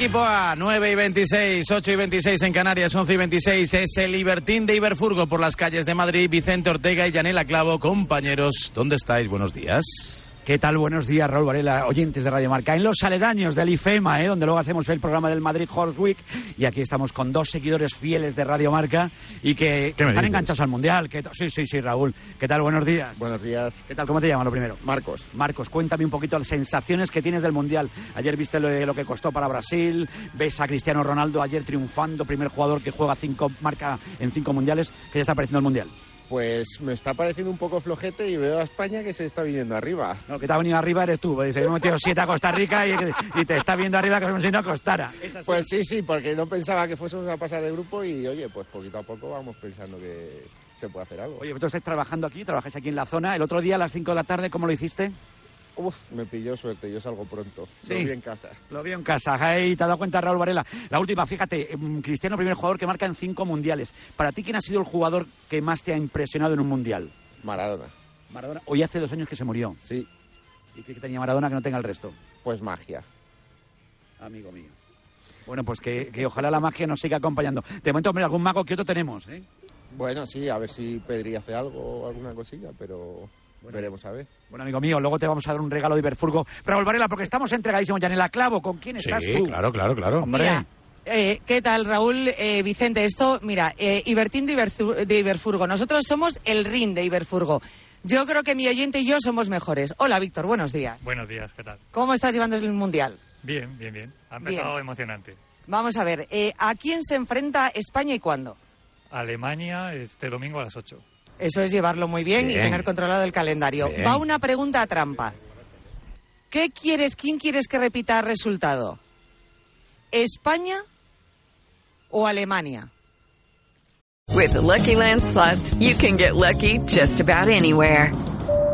Equipo A, 9 y 26, 8 y 26 en Canarias, 11 y 26, es el Libertín de Iberfurgo por las calles de Madrid, Vicente Ortega y Yanela Clavo. Compañeros, ¿dónde estáis? Buenos días. ¿Qué tal? Buenos días, Raúl Varela, oyentes de Radio Marca. En los aledaños del IFEMA, ¿eh? donde luego hacemos el programa del Madrid Horse Week. Y aquí estamos con dos seguidores fieles de Radio Marca y que ¿Qué están dices? enganchados al Mundial. ¿Qué sí, sí, sí, Raúl. ¿Qué tal? Buenos días. Buenos días. ¿Qué tal? ¿Cómo te llaman lo primero? Marcos. Marcos, cuéntame un poquito las sensaciones que tienes del Mundial. Ayer viste lo, lo que costó para Brasil, ves a Cristiano Ronaldo ayer triunfando, primer jugador que juega cinco, marca en cinco mundiales, que ya está apareciendo el Mundial. Pues me está pareciendo un poco flojete y veo a España que se está viniendo arriba. Lo que te ha venido arriba eres tú, porque hemos metido siete a Costa Rica y, y te está viendo arriba como si no costara. Pues sí, sí, porque no pensaba que fuésemos a pasar de grupo y oye, pues poquito a poco vamos pensando que se puede hacer algo. Oye, vosotros estáis trabajando aquí, trabajáis aquí en la zona. El otro día a las 5 de la tarde, ¿cómo lo hiciste? Uf, me pilló suerte, yo salgo pronto. Sí. Lo vi en casa. Lo vi en casa. Hey, ¿Te has dado cuenta, Raúl Varela? La última, fíjate, mm, Cristiano, primer jugador que marca en cinco mundiales. Para ti, ¿quién ha sido el jugador que más te ha impresionado en un mundial? Maradona. Maradona. Hoy hace dos años que se murió. Sí. ¿Y qué tenía Maradona que no tenga el resto? Pues magia. Amigo mío. Bueno, pues que, que ojalá la magia nos siga acompañando. De momento, hombre, algún mago que otro tenemos, ¿eh? Bueno, sí, a ver si Pedri hace algo alguna cosilla, pero veremos a ver. Bueno, amigo mío, luego te vamos a dar un regalo de Iberfurgo. Pero Varela, porque estamos entregadísimos ya en el clavo. ¿Con quién estás Sí, tú? claro, claro, claro. Hombre. Mira, eh, ¿qué tal, Raúl? Eh, Vicente, esto, mira, eh, Ibertín de, Iberzu- de Iberfurgo. Nosotros somos el RIN de Iberfurgo. Yo creo que mi oyente y yo somos mejores. Hola, Víctor, buenos días. Buenos días, ¿qué tal? ¿Cómo estás llevando el Mundial? Bien, bien, bien. Ha empezado Bien. emocionante. Vamos a ver, eh, ¿a quién se enfrenta España y cuándo? Alemania este domingo a las 8. Eso es llevarlo muy bien, y tener controlado el calendario. Bien. Va una pregunta a trampa. ¿Qué quieres, quién quieres que repita el resultado? ¿España o Alemania? With the Lucky Land slots, you can get lucky just about anywhere.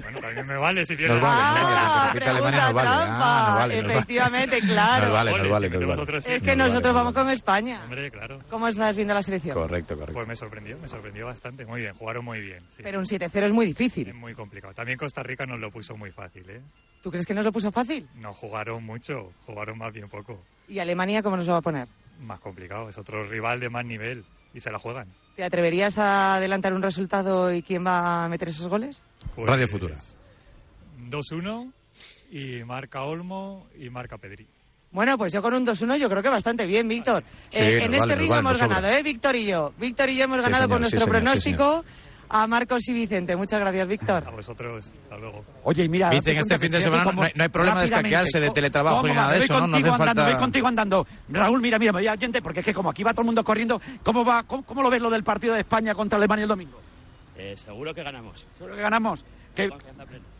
Bueno, también me vale si viene. Nos vale, Ah, repita pregunta Alemania nos vale. Ah, nos vale, nos. Efectivamente, claro. Nos vale, nos vale, si nos metemos vale. otros, sí. Es que Nos nosotros vale. vamos con España. Hombre, claro. ¿Cómo estás viendo la selección? Correcto, correcto. Pues me sorprendió, me sorprendió bastante. Muy bien, jugaron muy bien. sí. Pero un 7-0 es muy difícil. Es muy complicado. También Costa Rica nos lo puso muy fácil, ¿eh? ¿Tú crees que nos lo puso fácil? No jugaron mucho, jugaron más bien poco. ¿Y Alemania cómo nos lo va a poner? Más complicado, es otro rival de más nivel y se la juegan. ¿Te atreverías a adelantar un resultado y quién va a meter esos goles? Pues, Radio Futura. 2-1 y marca Olmo y marca Pedri. Bueno, pues yo con un 2-1 yo creo que bastante bien, Víctor. Sí, Eh, nos en vale, este nos vale, hemos nos ganado, ¿eh? Víctor y yo. Víctor y yo hemos Sí, ganado señor, con sí, nuestro señor, pronóstico a Marcos y Vicente. Muchas gracias, Víctor. A vosotros, hasta luego. Oye, mira... Este fin de semana no hay- no hay problema de escaquearse de teletrabajo ¿cómo ni nada de Voy eso, ¿no? No contigo hace andando, falta- voy contigo andando. Raúl, mira, mira, mira, oyente, porque es que como aquí va todo el mundo corriendo, ¿cómo va? ¿Cómo, cómo lo ves lo del partido de España contra Alemania el domingo? Eh, seguro que ganamos. Seguro que ganamos. ¿Qué-.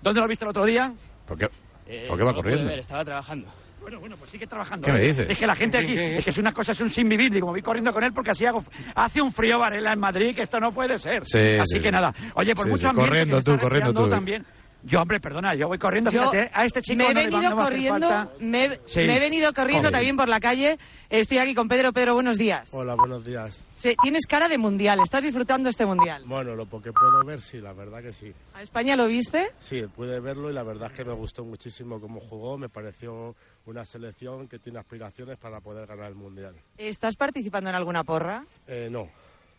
¿Dónde lo viste el otro día? ¿Por qué, Eh, ¿Por qué va no corriendo? ver, estaba trabajando. Bueno, bueno, pues sigue trabajando. ¿Qué me dices? Es que la gente aquí, es que es una cosa, es un sin vivir. Digo, me voy corriendo con él porque así hago, hace un frío Varela en Madrid que esto no puede ser. Sí, así sí, que sí. nada. Oye, por Sí, mucho sí, ambiente corriendo que tú, corriendo tú. también. Yo, hombre, perdona, yo voy corriendo. Yo fíjate, a este chico me he no le venido hacer corriendo, falta. me, he- Sí. me he venido corriendo también por la calle. Estoy aquí con Pedro. Pedro, buenos días. Hola, buenos días. Se- tienes cara de mundial. ¿Estás disfrutando este mundial? Bueno, lo que puedo ver, sí, la verdad que sí. ¿A España lo viste? Sí, pude verlo y la verdad es que me gustó muchísimo cómo jugó. Me pareció una selección que tiene aspiraciones para poder ganar el Mundial. ¿Estás participando en alguna porra? Eh, no.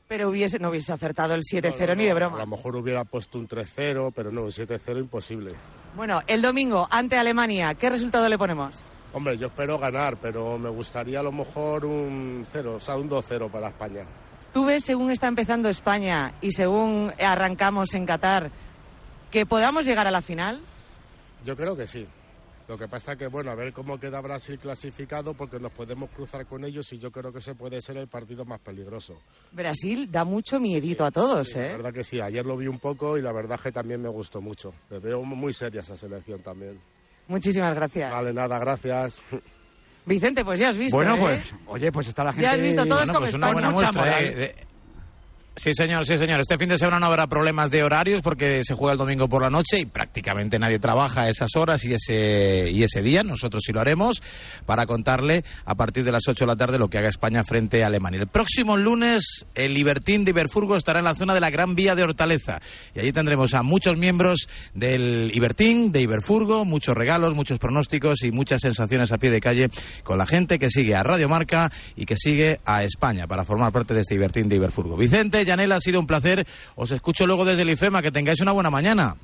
Pero hubiese, no hubiese acertado el 7-0 No, no, ni de broma. A lo mejor hubiera puesto un 3-0, pero no, un 7-0 imposible. Bueno, el domingo ante Alemania, ¿qué resultado le ponemos? Hombre, yo espero ganar, pero me gustaría a lo mejor un 0, o sea, un 2-0 para España. ¿Tú ves, según está empezando España y según arrancamos en Qatar, que podamos llegar a la final? Yo creo que sí. Lo que pasa que, bueno, a ver cómo queda Brasil clasificado, porque nos podemos cruzar con ellos y yo creo que ese puede ser el partido más peligroso. Brasil da mucho miedito a todos, La ¿eh? verdad que sí, ayer lo vi un poco y la verdad que también me gustó mucho. Me veo muy seria esa selección también. Muchísimas gracias. Vale, nada, gracias. Vicente, pues ya has visto, Bueno, ¿eh? pues, oye, pues está la gente... Ya has visto, todos Bueno, con pues una España. buena Mucha muestra moral. de- de- Sí, señor, sí, señor. Este fin de semana no habrá problemas de horarios porque se juega el domingo por la noche y prácticamente nadie trabaja a esas horas y ese, y ese día. Nosotros sí lo haremos para contarle a partir de las 8 de la tarde lo que haga España frente a Alemania. El próximo lunes, el Libertín de Iberfurgo estará en la zona de la Gran Vía de Hortaleza y allí tendremos a muchos miembros del Ibertín, de Iberfurgo, muchos regalos, muchos pronósticos y muchas sensaciones a pie de calle con la gente que sigue a Radio Marca y que sigue a España para formar parte de este Ibertín de Iberfurgo. Vicente, Yanela, ha sido un placer. Os escucho luego desde el IFEMA. Que tengáis una buena mañana.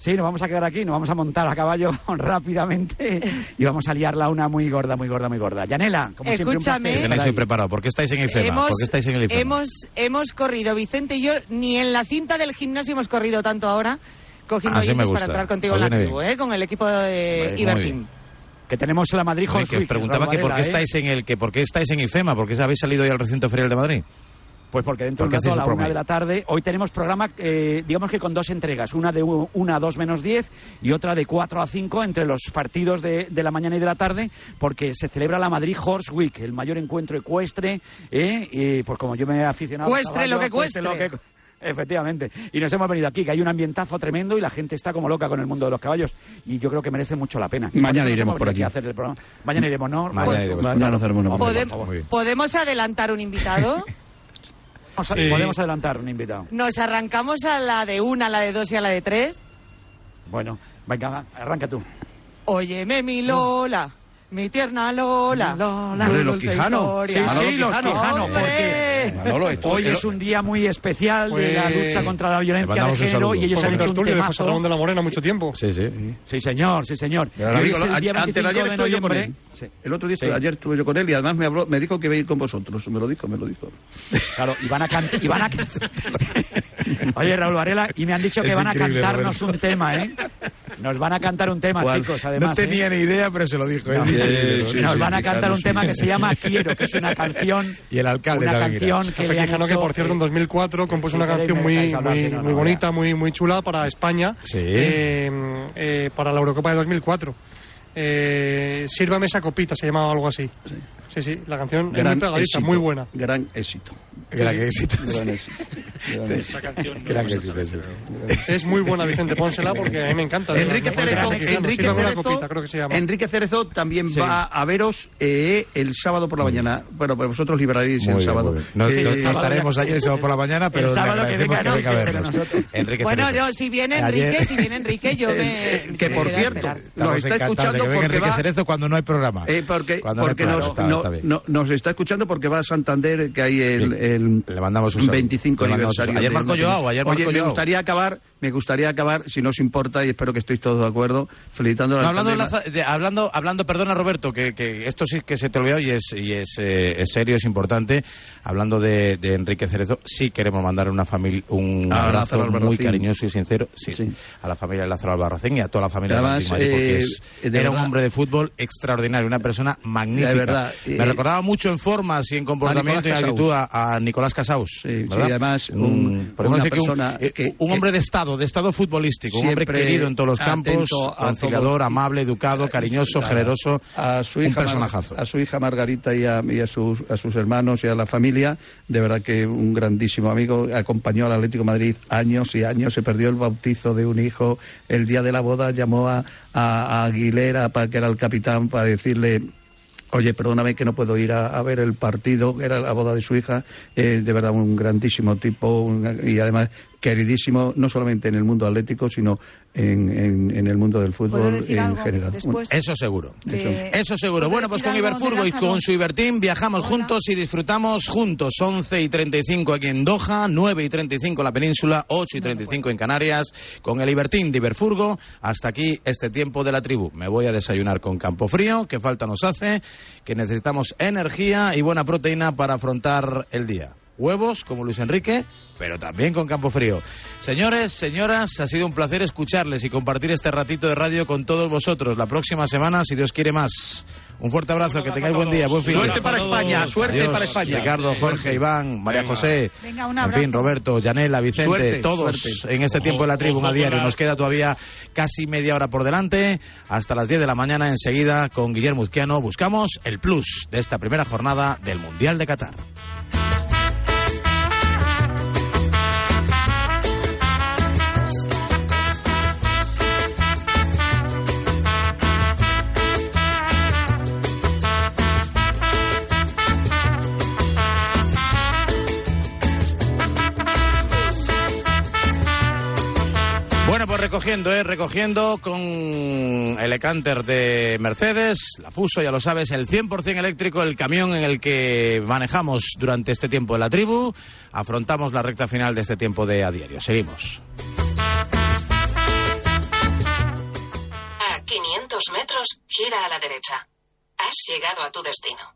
Sí, nos vamos a quedar aquí, nos vamos a montar a caballo rápidamente y vamos a liarla una muy gorda, muy gorda, muy gorda. Yanela, como siempre, un Escúchame. placer. ¿Qué tenéis hoy preparado? ¿Por qué estáis en IFEMA? Hemos, ¿Por qué estáis en el IFEMA? hemos, hemos corrido, Vicente y yo, ni en la cinta del gimnasio hemos corrido tanto ahora, cogiendo Así me para entrar contigo Pues en la tribu, ¿eh? con el equipo de Ibertín. Que tenemos la Madrid Oye, que preguntaba que por qué ¿eh? estáis en el que por qué estáis en IFEMA, por qué habéis salido hoy al recinto ferial de Madrid. Pues porque dentro ¿Por qué de un rato, a la una de la tarde, hoy tenemos programa, eh, digamos que con dos entregas, una de una a dos menos diez y otra de cuatro a cinco entre los partidos de, de la mañana y de la tarde, porque se celebra la Madrid Horse Week, el mayor encuentro ecuestre, ¿eh? y pues como yo me he aficionado... a Cuestre caballo, lo que cueste cuestre. lo que- Efectivamente. Y nos hemos venido aquí, que hay un ambientazo tremendo y la gente está como loca con el mundo de los caballos. Y yo creo que merece mucho la pena. Por Mañana iremos por aquí. a hacer el programa. Mañana iremos, ¿no? Mañana Pues- iremos. Mañana favor. ¿Podemos adelantar un invitado? Sí. Podemos adelantar un invitado. ¿Nos arrancamos a la de una, a la de dos y a la de tres? Bueno, venga, arranca tú. Óyeme, mi Lola, mi tierna Lola. Lola. Hombre, los dulce Quijano. historia. Sí, sí, los Quijano. Quijano, ¡Hombre! porque Manolo, esto- hoy es un día muy especial de la Pues- lucha contra la Le violencia de género y ellos han hecho un temazo. De la Morena mucho tiempo. Sí, sí. Sí, señor, sí, señor. Amigo, el día antes de 25 ayer de estuve yo con él. Sí. El otro día, Sí. estuve- ayer estuve yo con él y además me, habló, me dijo que iba a ir con vosotros. Me lo dijo, me lo dijo. Claro, y van a cantar. a... Oye, Raúl Varela, y me han dicho que Es van a cantarnos Roberto. un tema, ¿eh? Nos van a cantar un tema, ¿Cuál? chicos, además. no tenía ¿eh? ni idea, pero se lo dijo. No, Es increíble. sí, Nos sí, van a sí, cantar claro, un sí. tema que se llama Quiero, que es una canción. Y el alcalde Una canción que le han Quijano, que hecho, por cierto en eh, 2004 compuso una canción muy, hablar, muy, no, muy no, bonita, muy, muy chula para España, Sí. eh, eh, para la Eurocopa de 2004. Eh, Sírvame esa copita, se llamaba algo así. Sí, sí, la canción es muy pegadiza, éxito, muy buena. Gran éxito. Gran éxito. Gran éxito. Esa canción no sí. Es muy buena, Vicente, pónsela porque a mí me encanta. Enrique. Cerezo, Enrique Cerezo, copita, creo que se llama. Enrique Cerezo también Sí. va a veros eh, el sábado por la mañana. Bueno, pues vosotros libraréis Muy el bien, sábado. Nos, el sábado estaremos ya- allí el sábado por la mañana, pero el le sábado que venga, que no, venga a vernos. Enrique Bueno, Cerezo. no, si viene Ayer- Enrique, si viene Enrique, yo me... Eh, que por cierto, nos está escuchando que venga Enrique va- Cerezo cuando no hay programa. Eh, porque no nos, está- no- no- escuchando porque va a Santander, que hay el, Sí. el Le mandamos un saludo. 25 Le mandamos un aniversario. Ayer marcó. Joao, ayer Oye, marcó me Joao. gustaría acabar, me gustaría acabar, si no os importa, y espero que estéis todos de acuerdo, felicitando No, hablando, de de- hablando, hablando, perdona Roberto, que, que esto sí que se te olvidó y es, y es, eh, es serio, es importante. Hablando de, de Enrique Cerezo, sí queremos mandar una familia, un A abrazo muy cariñoso y sincero sí, Sí. a la familia de Lázaro Albarracín y a toda la familia Además, de Madrid, porque eh, es- de era un hombre de fútbol extraordinario, una persona magnífica. De verdad, Me eh, recordaba mucho en formas y en comportamiento y en actitud a, a Nicolás Casaus. Sí, ¿verdad? sí, además, un- una decir que un- persona eh, que- un hombre de Estado, de Estado futbolístico, un hombre querido en todos los campos, conciliador, amable, educado, cariñoso, generoso, a su un hija Mar- personajazo. a su hija Margarita y a, y a sus a sus hermanos y a la familia de verdad que un grandísimo amigo acompañó al Atlético de Madrid años y años se perdió el bautizo de un hijo el día de la boda llamó a, a, a Aguilera para que era el capitán para decirle Oye, perdóname que no puedo ir a, ver el partido, era la boda de su hija. Eh, de verdad, un grandísimo tipo un- y además queridísimo, no solamente en el mundo atlético, sino en, en- en el mundo del ¿Puedo fútbol en general. después? Eso seguro. De- Eso seguro. ¿Puedo Bueno, pues con Iberfurgo y con su Ibertín viajamos juntos y disfrutamos juntos. 11 y 35 aquí en Doha, 9 y 35 en la península, 8 y 35 en Canarias. Con el Ibertín de Iberfurgo, hasta aquí este tiempo de la tribu. Me voy a desayunar con campo frío, que falta nos hace, que necesitamos energía y buena proteína para afrontar el día. Huevos, como Luis Enrique, pero también con campo frío. Señores, señoras, ha sido un placer escucharles y compartir este ratito de radio con todos vosotros. La próxima semana, si Dios quiere más. Un fuerte abrazo, que tengáis buen día, buen fin. Suerte para España, suerte Adiós, para España. Ricardo, Jorge, Iván, María José, Venga, un en fin, Roberto, Yanela, Vicente, Suerte, todos suerte. en este tiempo de la tribu ojo a diario. Nos queda todavía casi media hora por delante. Hasta las 10 de la mañana, enseguida, con Guillermo Uzquiano, buscamos el plus de esta primera jornada del Mundial de Qatar. Recogiendo, ¿eh? Recogiendo con el Ecanter de Mercedes, la Fuso, ya lo sabes, el 100% eléctrico, el camión en el que manejamos durante este tiempo de la tribu. Afrontamos la recta final de este tiempo de a diario. Seguimos. A 500 metros, gira a la derecha. Has llegado a tu destino.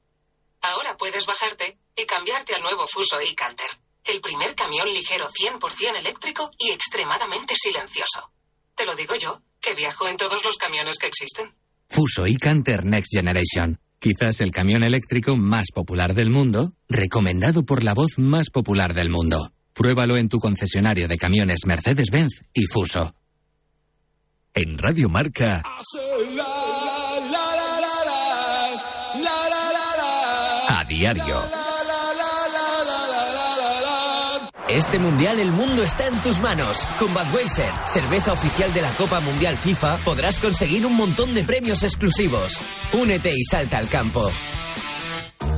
Ahora puedes bajarte y cambiarte al nuevo Fuso e-Canter. El primer camión ligero 100% eléctrico y extremadamente silencioso. Te lo digo yo, que viajo en todos los camiones que existen. Fuso y Canter Next Generation. Quizás el camión eléctrico más popular del mundo, recomendado por la voz más popular del mundo. Pruébalo en tu concesionario de camiones Mercedes-Benz y Fuso. En Radio Marca. A diario. Este mundial el mundo está en tus manos. Con Budweiser, cerveza oficial de la Copa Mundial FIFA, podrás conseguir un montón de premios exclusivos. Únete y salta al campo.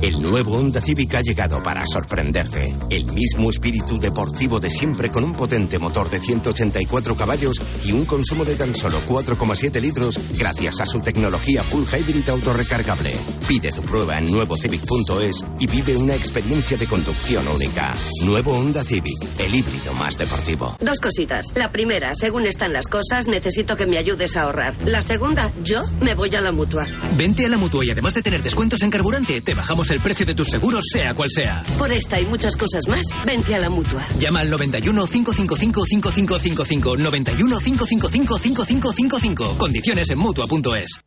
El nuevo Honda Civic ha llegado para sorprenderte. El mismo espíritu deportivo de siempre con un potente motor de 184 caballos y un consumo de tan solo 4,7 litros gracias a su tecnología full hybrid autorrecargable. Pide tu prueba en nuevocivic.es y vive una experiencia de conducción única. Nuevo Honda Civic, el híbrido más deportivo. Dos cositas. La primera, según están las cosas, necesito que me ayudes a ahorrar. La segunda, yo me voy a la mutua. Vente a la mutua y además de tener descuentos en carburante, te bajamos el precio de tus seguros, sea cual sea. Por esta y muchas cosas más, vente a la mutua. Llama al 91 555 5555 91 555 5555. Condiciones en mutua.es.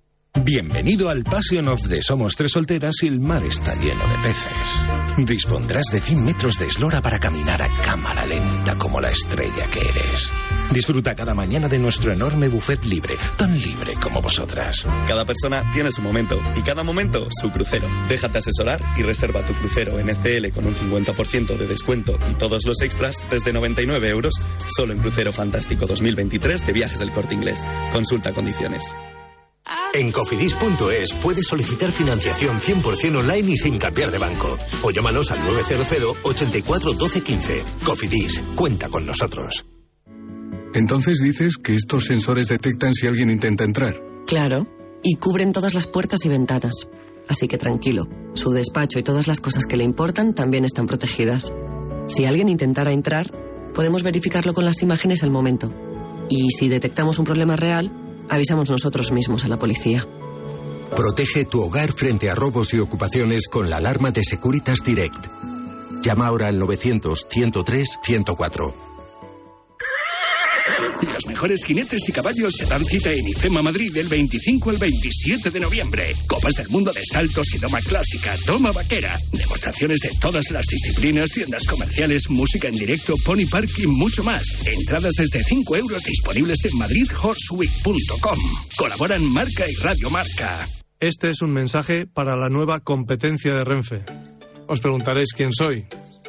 Bienvenido al Passion of the Somos Tres Solteras y el mar está lleno de peces. Dispondrás de 100 metros de eslora para caminar a cámara lenta como la estrella que eres. Disfruta cada mañana de nuestro enorme buffet libre, tan libre como vosotras. Cada persona tiene su momento y cada momento su crucero. Déjate asesorar y reserva tu crucero NCL con un 50% de descuento y todos los extras desde 99 euros solo en Crucero Fantástico 2023 de Viajes del Corte Inglés. Consulta condiciones. En cofidis.es puedes solicitar financiación 100% online y sin cambiar de banco. O llámanos al 900 84 12 15. Cofidis, cuenta con nosotros. Entonces dices que estos sensores detectan si alguien intenta entrar. Claro, y cubren todas las puertas y ventanas. Así que tranquilo, su despacho y todas las cosas que le importan también están protegidas. Si alguien intentara entrar, podemos verificarlo con las imágenes al momento. Y si detectamos un problema real, avisamos nosotros mismos a la policía. Protege tu hogar frente a robos y ocupaciones con la alarma de Securitas Direct. Llama ahora al 900-103-104. Los mejores jinetes y caballos se dan cita en IFEMA Madrid del 25 al 27 de noviembre. Copas del mundo de saltos y doma clásica, toma vaquera, demostraciones de todas las disciplinas, tiendas comerciales, música en directo, pony park y mucho más. Entradas desde 5 euros disponibles en madridhorseweek.com. Colaboran Marca y Radio Marca. Este es un mensaje para la nueva competencia de Renfe. Os preguntaréis quién soy.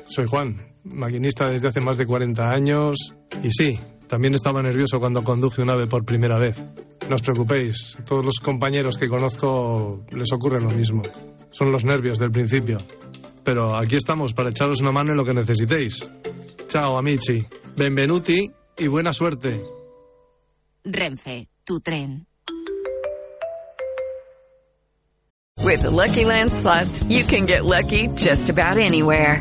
Soy Juan, maquinista desde hace más de 40 años. Y sí, también estaba nervioso cuando conduje un ave por primera vez. No os preocupéis, a todos los compañeros que conozco les ocurre lo mismo. Son los nervios del principio. Pero aquí estamos para echaros una mano en lo que necesitéis. Chao, amici. Benvenuti y buena suerte. Renfe, tu tren. With the Lucky Land slots, you can get lucky just about anywhere.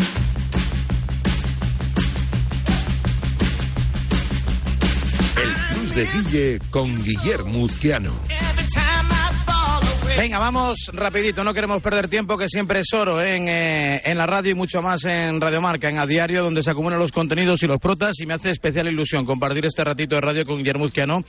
De Guille con Guillermo. Venga, vamos rapidito, no queremos perder tiempo, que siempre es oro ¿eh? en, eh, en la radio y mucho más en Radio Marca, en A Diario, donde se acumulan los contenidos y los protas, y me hace especial ilusión compartir este ratito de radio con Guillermo Uzquiano,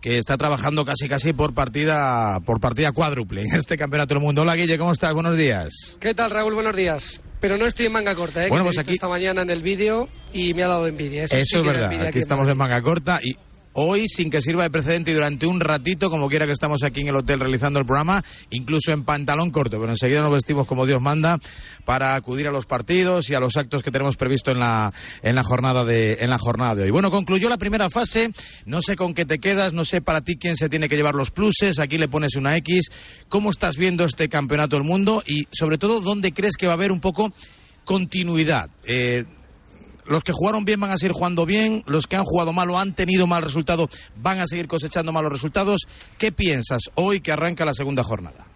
que está trabajando casi casi por partida, por partida cuádruple en este Campeonato del Mundo. Hola Guille, ¿cómo estás? Buenos días. ¿Qué tal, Raúl? Buenos días. Pero no estoy en manga corta, ¿eh? Bueno, que pues aquí- esta mañana en el vídeo y me ha dado envidia. Eso, sí es verdad, envidia aquí estamos en manga corta y hoy sin que sirva de precedente y durante un ratito, como quiera que estamos aquí en el hotel realizando el programa, incluso en pantalón corto, pero enseguida nos vestimos como Dios manda para acudir a los partidos y a los actos que tenemos previsto en la, en la jornada de en la jornada de hoy. Bueno, concluyó la primera fase, no sé con qué te quedas, no sé para ti quién se tiene que llevar los pluses, aquí le pones una X, ¿cómo estás viendo este campeonato del mundo y sobre todo dónde crees que va a haber un poco continuidad? Eh, los que jugaron bien van a seguir jugando bien, los que han jugado mal o han tenido mal resultado van a seguir cosechando malos resultados. ¿Qué piensas hoy que arranca la segunda jornada?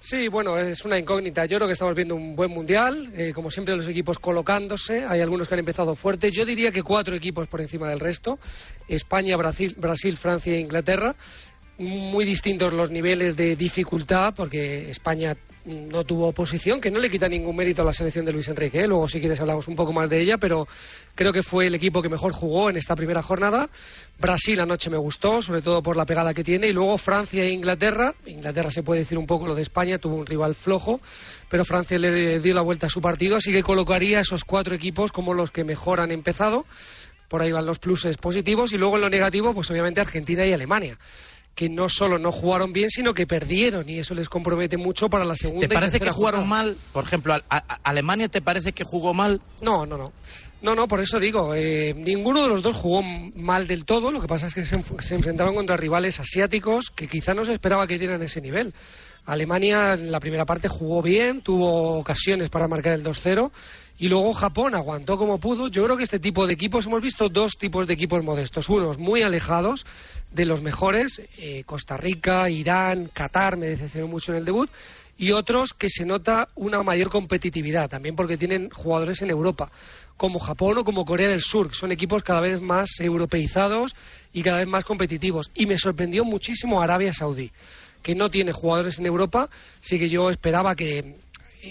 Sí, bueno, es una incógnita. Yo creo que estamos viendo un buen mundial, eh, como siempre los equipos colocándose. Hay algunos que han empezado fuerte. Yo diría que cuatro equipos por encima del resto: España, Brasil, Brasil Francia e Inglaterra. Muy distintos los niveles de dificultad, porque España no tuvo oposición, que no le quita ningún mérito a la selección de Luis Enrique. ¿eh? Luego, si quieres, hablamos un poco más de ella, pero creo que fue el equipo que mejor jugó en esta primera jornada. Brasil anoche me gustó, sobre todo por la pegada que tiene. Y luego Francia e Inglaterra. Inglaterra se puede decir un poco lo de España, tuvo un rival flojo, pero Francia le dio la vuelta a su partido, así que colocaría esos cuatro equipos como los que mejor han empezado. Por ahí van los pluses positivos y luego en lo negativo, pues obviamente Argentina y Alemania que no solo no jugaron bien, sino que perdieron y eso les compromete mucho para la segunda. ¿Te parece que jugaron mal? Por ejemplo, ¿Alemania te parece que jugó mal? No, no, no. No, no, por eso digo, eh, ninguno de los dos jugó mal del todo, lo que pasa es que se, se, enfrentaron contra rivales asiáticos que quizá no se esperaba que dieran ese nivel. Alemania en la primera parte jugó bien, tuvo ocasiones para marcar el 2-0 y luego Japón aguantó como pudo. Yo creo que este tipo de equipos, hemos visto dos tipos de equipos modestos, unos muy alejados, de los mejores, eh, Costa Rica, Irán, Qatar, me decepcionó mucho en el debut, y otros que se nota una mayor competitividad, también porque tienen jugadores en Europa, como Japón o como Corea del Sur, son equipos cada vez más europeizados y cada vez más competitivos. Y me sorprendió muchísimo Arabia Saudí, que no tiene jugadores en Europa, sí que yo esperaba que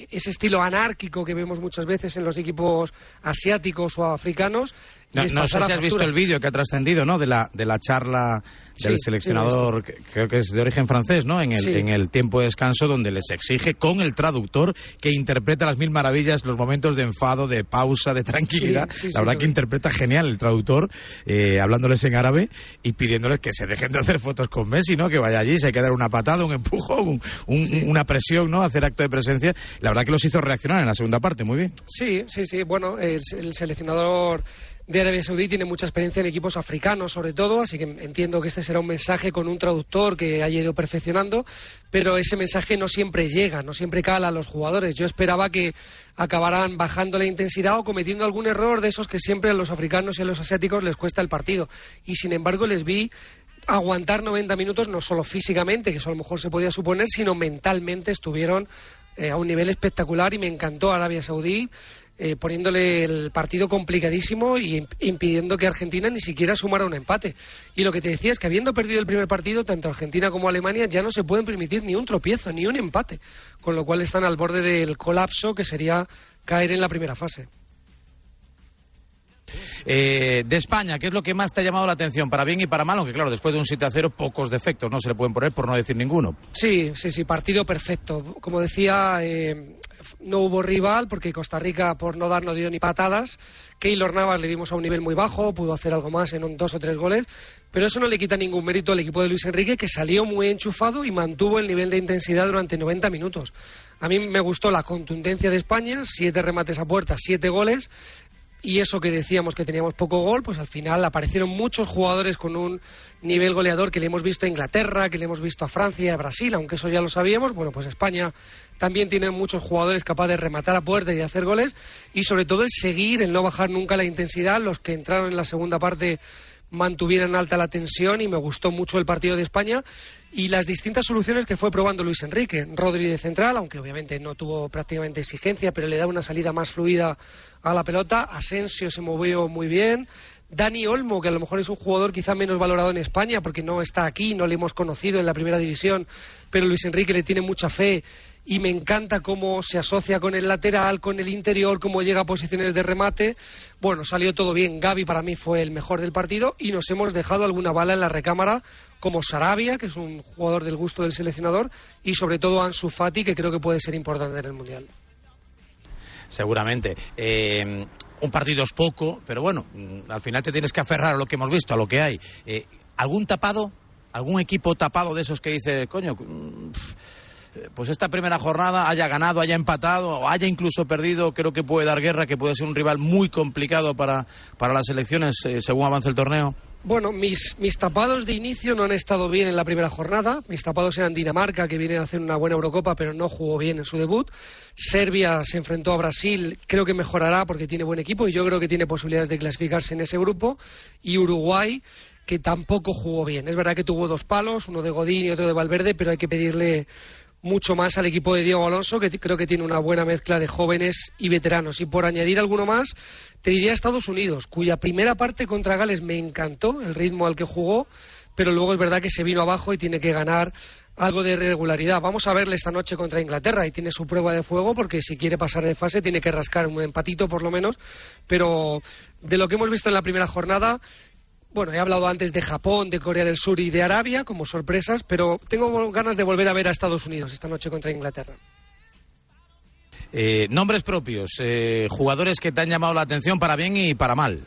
ese estilo anárquico que vemos muchas veces en los equipos asiáticos o africanos no, sé si has visto el vídeo que ha trascendido, ¿no? De la, de la charla del seleccionador, creo que es de origen francés, ¿no? En el, en el tiempo de descanso, donde les exige con el traductor que interprete las mil maravillas los momentos de enfado, de pausa, de tranquilidad. la verdad que interpreta genial el traductor, eh, hablándoles en árabe y pidiéndoles que se dejen de hacer fotos con Messi, ¿no? Que vaya allí, se hay que dar una patada, un empujón, una presión, ¿no? Hacer acto de presencia. La verdad que los hizo reaccionar en la segunda parte, muy bien. Sí, sí, sí. Bueno, el seleccionador de Arabia Saudí tiene mucha experiencia en equipos africanos, sobre todo, así que entiendo que este será un mensaje con un traductor que haya ido perfeccionando, pero ese mensaje no siempre llega, no siempre cala a los jugadores. Yo esperaba que acabaran bajando la intensidad o cometiendo algún error de esos que siempre a los africanos y a los asiáticos les cuesta el partido. Y sin embargo les vi aguantar 90 minutos, no solo físicamente, que eso a lo mejor se podía suponer, sino mentalmente estuvieron eh, a un nivel espectacular y me encantó Arabia Saudí. Eh, poniéndole el partido complicadísimo y impidiendo que Argentina ni siquiera sumara un empate. Y lo que te decía es que habiendo perdido el primer partido, tanto Argentina como Alemania ya no se pueden permitir ni un tropiezo, ni un empate, con lo cual están al borde del colapso que sería caer en la primera fase. Eh, de España, ¿qué es lo que más te ha llamado la atención, para bien y para mal? Aunque claro, después de un 7 a 0, pocos defectos no se le pueden poner, por no decir ninguno. Sí, sí, sí, partido perfecto. Como decía, eh, no hubo rival porque Costa Rica, por no dar, no dio ni patadas. Keylor Navas le vimos a un nivel muy bajo, pudo hacer algo más en un dos o tres goles, pero eso no le quita ningún mérito al equipo de Luis Enrique, que salió muy enchufado y mantuvo el nivel de intensidad durante 90 minutos. A mí me gustó la contundencia de España, siete remates a puerta, siete goles, y eso que decíamos que teníamos poco gol, pues al final aparecieron muchos jugadores con un nivel goleador que le hemos visto a Inglaterra, que le hemos visto a Francia, a Brasil, aunque eso ya lo sabíamos. Bueno, pues España también tiene muchos jugadores capaces de rematar a puerta y de hacer goles y sobre todo el seguir, el no bajar nunca la intensidad. Los que entraron en la segunda parte mantuvieron alta la tensión y me gustó mucho el partido de España y las distintas soluciones que fue probando Luis Enrique. Rodri de central, aunque obviamente no tuvo prácticamente exigencia, pero le da una salida más fluida a la pelota. Asensio se movió muy bien. Dani Olmo, que a lo mejor es un jugador quizá menos valorado en España porque no está aquí, no le hemos conocido en la primera división, pero Luis Enrique le tiene mucha fe y me encanta cómo se asocia con el lateral, con el interior, cómo llega a posiciones de remate. Bueno, salió todo bien. Gaby para mí fue el mejor del partido y nos hemos dejado alguna bala en la recámara como Sarabia, que es un jugador del gusto del seleccionador, y sobre todo Ansu Fati, que creo que puede ser importante en el Mundial. Seguramente. Eh, un partido es poco, pero bueno, mm, al final te tienes que aferrar a lo que hemos visto, a lo que hay. Eh, ¿Algún tapado? ¿Algún equipo tapado de esos que dice, coño, mm, pues esta primera jornada haya ganado, haya empatado o haya incluso perdido, creo que puede dar guerra, que puede ser un rival muy complicado para, para las elecciones eh, según avance el torneo? Bueno, mis, mis tapados de inicio no han estado bien en la primera jornada. Mis tapados eran Dinamarca, que viene a hacer una buena Eurocopa, pero no jugó bien en su debut. Serbia se enfrentó a Brasil, creo que mejorará porque tiene buen equipo y yo creo que tiene posibilidades de clasificarse en ese grupo. Y Uruguay, que tampoco jugó bien. Es verdad que tuvo dos palos, uno de Godín y otro de Valverde, pero hay que pedirle mucho más al equipo de Diego Alonso, que creo que tiene una buena mezcla de jóvenes y veteranos. Y por añadir alguno más, te diría Estados Unidos, cuya primera parte contra Gales me encantó, el ritmo al que jugó, pero luego es verdad que se vino abajo y tiene que ganar algo de regularidad. Vamos a verle esta noche contra Inglaterra y tiene su prueba de fuego porque si quiere pasar de fase tiene que rascar un empatito por lo menos, pero de lo que hemos visto en la primera jornada bueno, he hablado antes de Japón, de Corea del Sur y de Arabia como sorpresas, pero tengo ganas de volver a ver a Estados Unidos esta noche contra Inglaterra. Eh, nombres propios, eh, jugadores que te han llamado la atención para bien y para mal.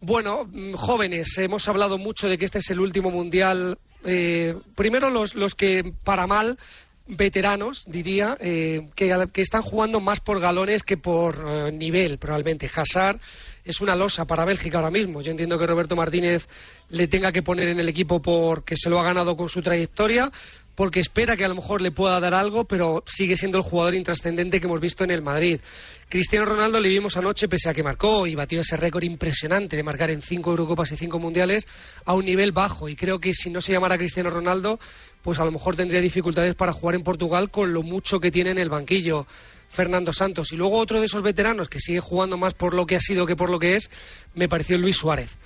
Bueno, mm, jóvenes, hemos hablado mucho de que este es el último mundial. Eh, primero los, los que para mal veteranos, diría, que, que, están jugando más por galones que por nivel, probablemente. Hazard es una losa para Bélgica ahora mismo. Yo entiendo que Roberto Martínez le tenga que poner en el equipo porque se lo ha ganado con su trayectoria, porque espera que a lo mejor le pueda dar algo, pero sigue siendo el jugador intrascendente que hemos visto en el Madrid. Cristiano Ronaldo le vimos anoche, pese a que marcó y batió ese récord impresionante de marcar en cinco Eurocopas y cinco Mundiales, a un nivel bajo. Y creo que si no se llamara Cristiano Ronaldo, pues a lo mejor tendría dificultades para jugar en Portugal con lo mucho que tiene en el banquillo. Fernando Santos. Y luego otro de esos veteranos que sigue jugando más por lo que ha sido que por lo que es, me pareció Luis Suárez,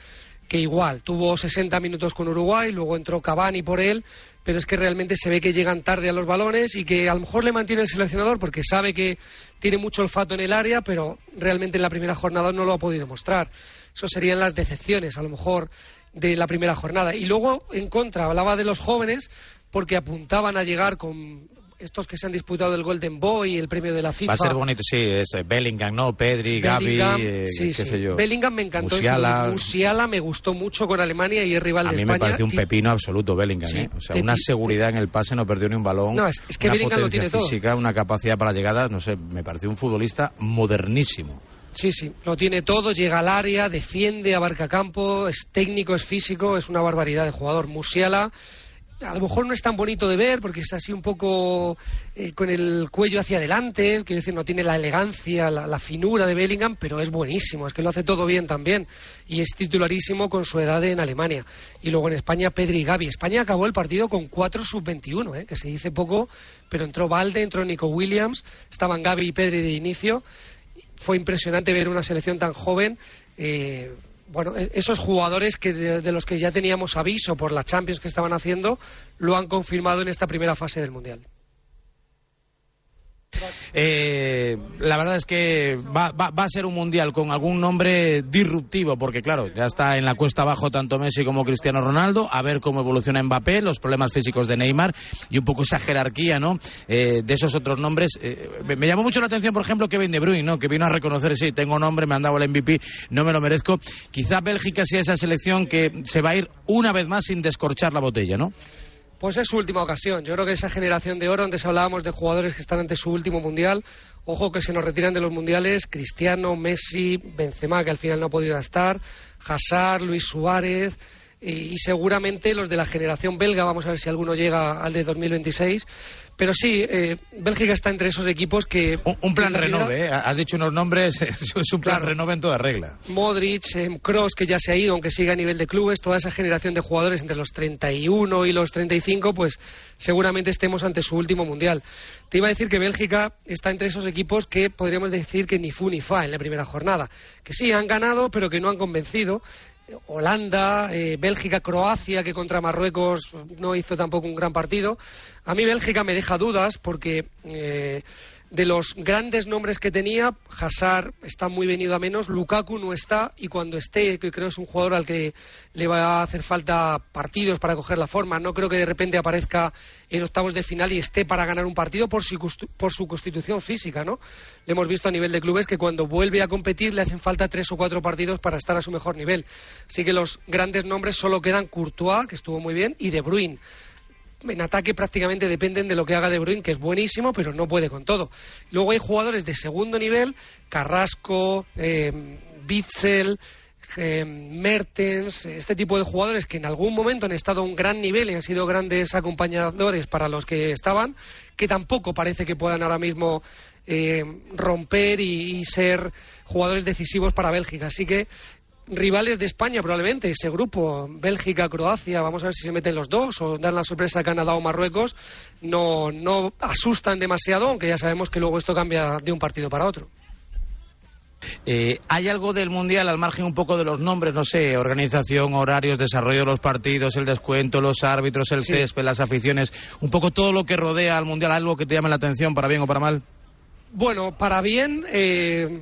que igual tuvo 60 minutos con Uruguay, luego entró Cavani por él, pero es que realmente se ve que llegan tarde a los balones y que a lo mejor le mantiene el seleccionador porque sabe que tiene mucho olfato en el área, pero realmente en la primera jornada no lo ha podido mostrar. Eso serían las decepciones, a lo mejor, de la primera jornada. Y luego, en contra, hablaba de los jóvenes porque apuntaban a llegar con estos que se han disputado el Golden Boy, el premio de la FIFA. Va a ser bonito, sí, es eh, Bellingham, ¿no? Pedri, Gaby, eh, qué sé yo. Bellingham me encantó. Musiala. Musiala me gustó mucho con Alemania y es rival de España. A mí me pareció un pepino absoluto Bellingham, ¿eh? O sea, una seguridad en el pase, no perdió ni un balón. No, es, que una Bellingham potencia lo tiene física, una capacidad para llegadas, no sé, me pareció un futbolista modernísimo. Sí, sí, lo tiene todo, llega al área, defiende, abarca campo, es técnico, es físico, es una barbaridad de jugador. Musiala a lo mejor no es tan bonito de ver porque está así un poco eh, con el cuello hacia adelante, quiero decir, no tiene la elegancia, la, finura de Bellingham, pero es buenísimo, es que lo hace todo bien también y es titularísimo con su edad en Alemania. Y luego en España, Pedri y Gavi. España acabó el partido con cuatro sub-21, eh, que se dice poco, pero entró Valde, entró Nico Williams, estaban Gavi y Pedri de inicio. Fue impresionante ver una selección tan joven. Eh, bueno, e-, esos jugadores que de, los que ya teníamos aviso por las Champions que estaban haciendo, lo han confirmado en esta primera fase del Mundial. Eh, la verdad es que va, a ser un mundial con algún nombre disruptivo, porque claro, ya está en la cuesta abajo tanto Messi como Cristiano Ronaldo, a ver cómo evoluciona Mbappé, los problemas físicos de Neymar y un poco esa jerarquía, ¿no? Eh, de esos otros nombres. Eh, me, llamó mucho la atención, por ejemplo, Kevin De Bruyne, ¿no? Que vino a reconocer, sí, tengo nombre, me han dado el MVP, no me lo merezco. Quizá Bélgica sea esa selección que se va a ir una vez más sin descorchar la botella, ¿no? Pues es su última ocasión. Yo creo que esa generación de oro, antes hablábamos de jugadores que están ante su último mundial, ojo que se nos retiran de los mundiales, Cristiano, Messi, Benzema, que al final no ha podido estar, Hazard, Luis Suárez, y, seguramente los de la generación belga, vamos a ver si alguno llega al de 2026, pero sí, eh, Bélgica está entre esos equipos que... Un, plan renove, ¿eh? Has dicho unos nombres, es un plan renove en toda regla. Modric, Cross, eh, que ya se ha ido, aunque siga a nivel de clubes, toda esa generación de jugadores entre los 31 y los 35, pues seguramente estemos ante su último mundial. Te iba a decir que Bélgica está entre esos equipos que podríamos decir que ni fu ni fa en la primera jornada. Que sí, han ganado, pero que no han convencido. Holanda, eh, Bélgica, Croacia, que contra Marruecos no hizo tampoco un gran partido. A mí Bélgica me deja dudas porque eh, de los grandes nombres que tenía, Hazard está muy venido a menos, Lukaku no está y cuando esté, que creo es un jugador al que le va a hacer falta partidos para coger la forma, no creo que de repente aparezca en octavos de final y esté para ganar un partido por su, por su constitución física, ¿no? Le hemos visto a nivel de clubes que cuando vuelve a competir le hacen falta tres o cuatro partidos para estar a su mejor nivel. Así que los grandes nombres solo quedan Courtois, que estuvo muy bien, y De Bruyne en ataque prácticamente dependen de lo que haga De Bruyne, que es buenísimo, pero no puede con todo. Luego hay jugadores de segundo nivel, Carrasco, eh, Bitzel, eh, Mertens, este tipo de jugadores que en algún momento han estado a un gran nivel y han sido grandes acompañadores para los que estaban, que tampoco parece que puedan ahora mismo eh, romper y, ser jugadores decisivos para Bélgica. Así que rivales de España probablemente, ese grupo, Bélgica, Croacia, vamos a ver si se meten los dos o dan la sorpresa a Canadá o Marruecos, no, no asustan demasiado, aunque ya sabemos que luego esto cambia de un partido para otro. Eh, ¿Hay algo del Mundial al margen un poco de los nombres? No sé, organización, horarios, desarrollo de los partidos, el descuento, los árbitros, el césped, las aficiones, un poco todo lo que rodea al Mundial, algo que te llame la atención, para bien o para mal. Bueno, para bien, eh,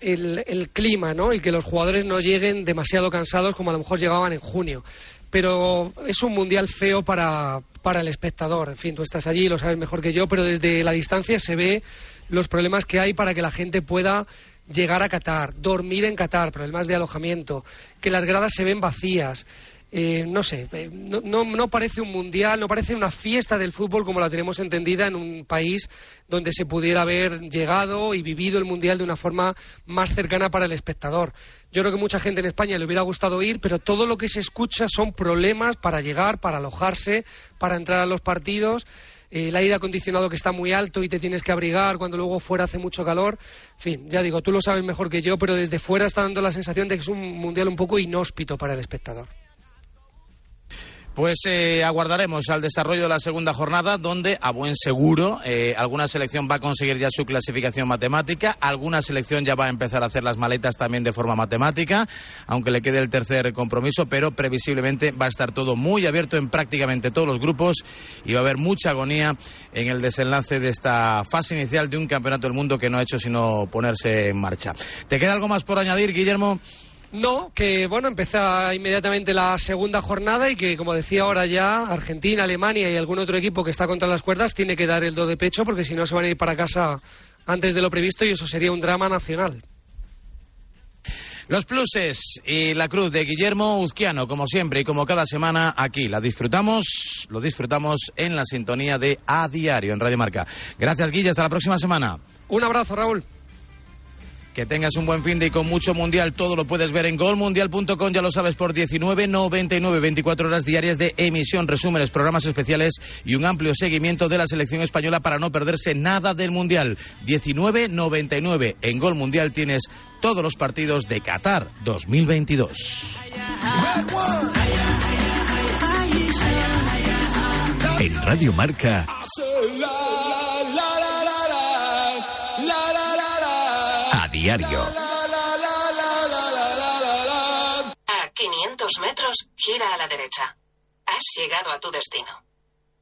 el, clima, ¿no? Y que los jugadores no lleguen demasiado cansados como a lo mejor llegaban en junio. Pero es un mundial feo para, para el espectador. En fin, tú estás allí, lo sabes mejor que yo, pero desde la distancia se ve los problemas que hay para que la gente pueda llegar a Qatar, dormir en Qatar, problemas de alojamiento, que las gradas se ven vacías. Eh, no sé, eh, no, parece un mundial, no parece una fiesta del fútbol como la tenemos entendida en un país donde se pudiera haber llegado y vivido el mundial de una forma más cercana para el espectador. Yo creo que mucha gente en España le hubiera gustado ir, pero todo lo que se escucha son problemas para llegar, para alojarse, para entrar a los partidos. Eh, el aire acondicionado que está muy alto y te tienes que abrigar cuando luego fuera hace mucho calor. En fin, ya digo, tú lo sabes mejor que yo, pero desde fuera está dando la sensación de que es un mundial un poco inhóspito para el espectador. Pues eh, aguardaremos al desarrollo de la segunda jornada, donde a buen seguro eh, alguna selección va a conseguir ya su clasificación matemática, alguna selección ya va a empezar a hacer las maletas también de forma matemática, aunque le quede el tercer compromiso, pero previsiblemente va a estar todo muy abierto en prácticamente todos los grupos y va a haber mucha agonía en el desenlace de esta fase inicial de un campeonato del mundo que no ha hecho sino ponerse en marcha. ¿Te queda algo más por añadir, Guillermo? No, que bueno, empieza inmediatamente la segunda jornada y que, como decía ahora ya, Argentina, Alemania y algún otro equipo que está contra las cuerdas tiene que dar el do de pecho porque si no se van a ir para casa antes de lo previsto y eso sería un drama nacional. Los pluses y la cruz de Guillermo Uzquiano, como siempre y como cada semana aquí. La disfrutamos, lo disfrutamos en la sintonía de A Diario en Radio Marca. Gracias, Guille, hasta la próxima semana. Un abrazo, Raúl. Que tengas un buen fin de y con mucho mundial. Todo lo puedes ver en golmundial.com, ya lo sabes, por 19.99, 24 horas diarias de emisión, resúmenes, programas especiales y un amplio seguimiento de la selección española para no perderse nada del mundial. 19.99. En Gol Mundial tienes todos los partidos de Qatar 2022. En Radio Marca. Diario. A 500 metros, gira a la derecha. Has llegado a tu destino.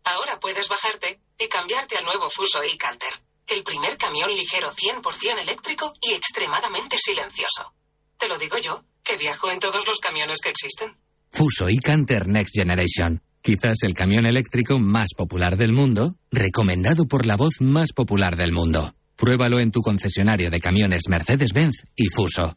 Ahora puedes bajarte y cambiarte al nuevo Fuso e-Canter, el primer camión ligero 100% eléctrico y extremadamente silencioso. Te lo digo yo, que viajo en todos los camiones que existen. Fuso e-Canter Next Generation. Quizás el camión eléctrico más popular del mundo, recomendado por la voz más popular del mundo. Pruébalo en tu concesionario de camiones Mercedes-Benz y Fuso.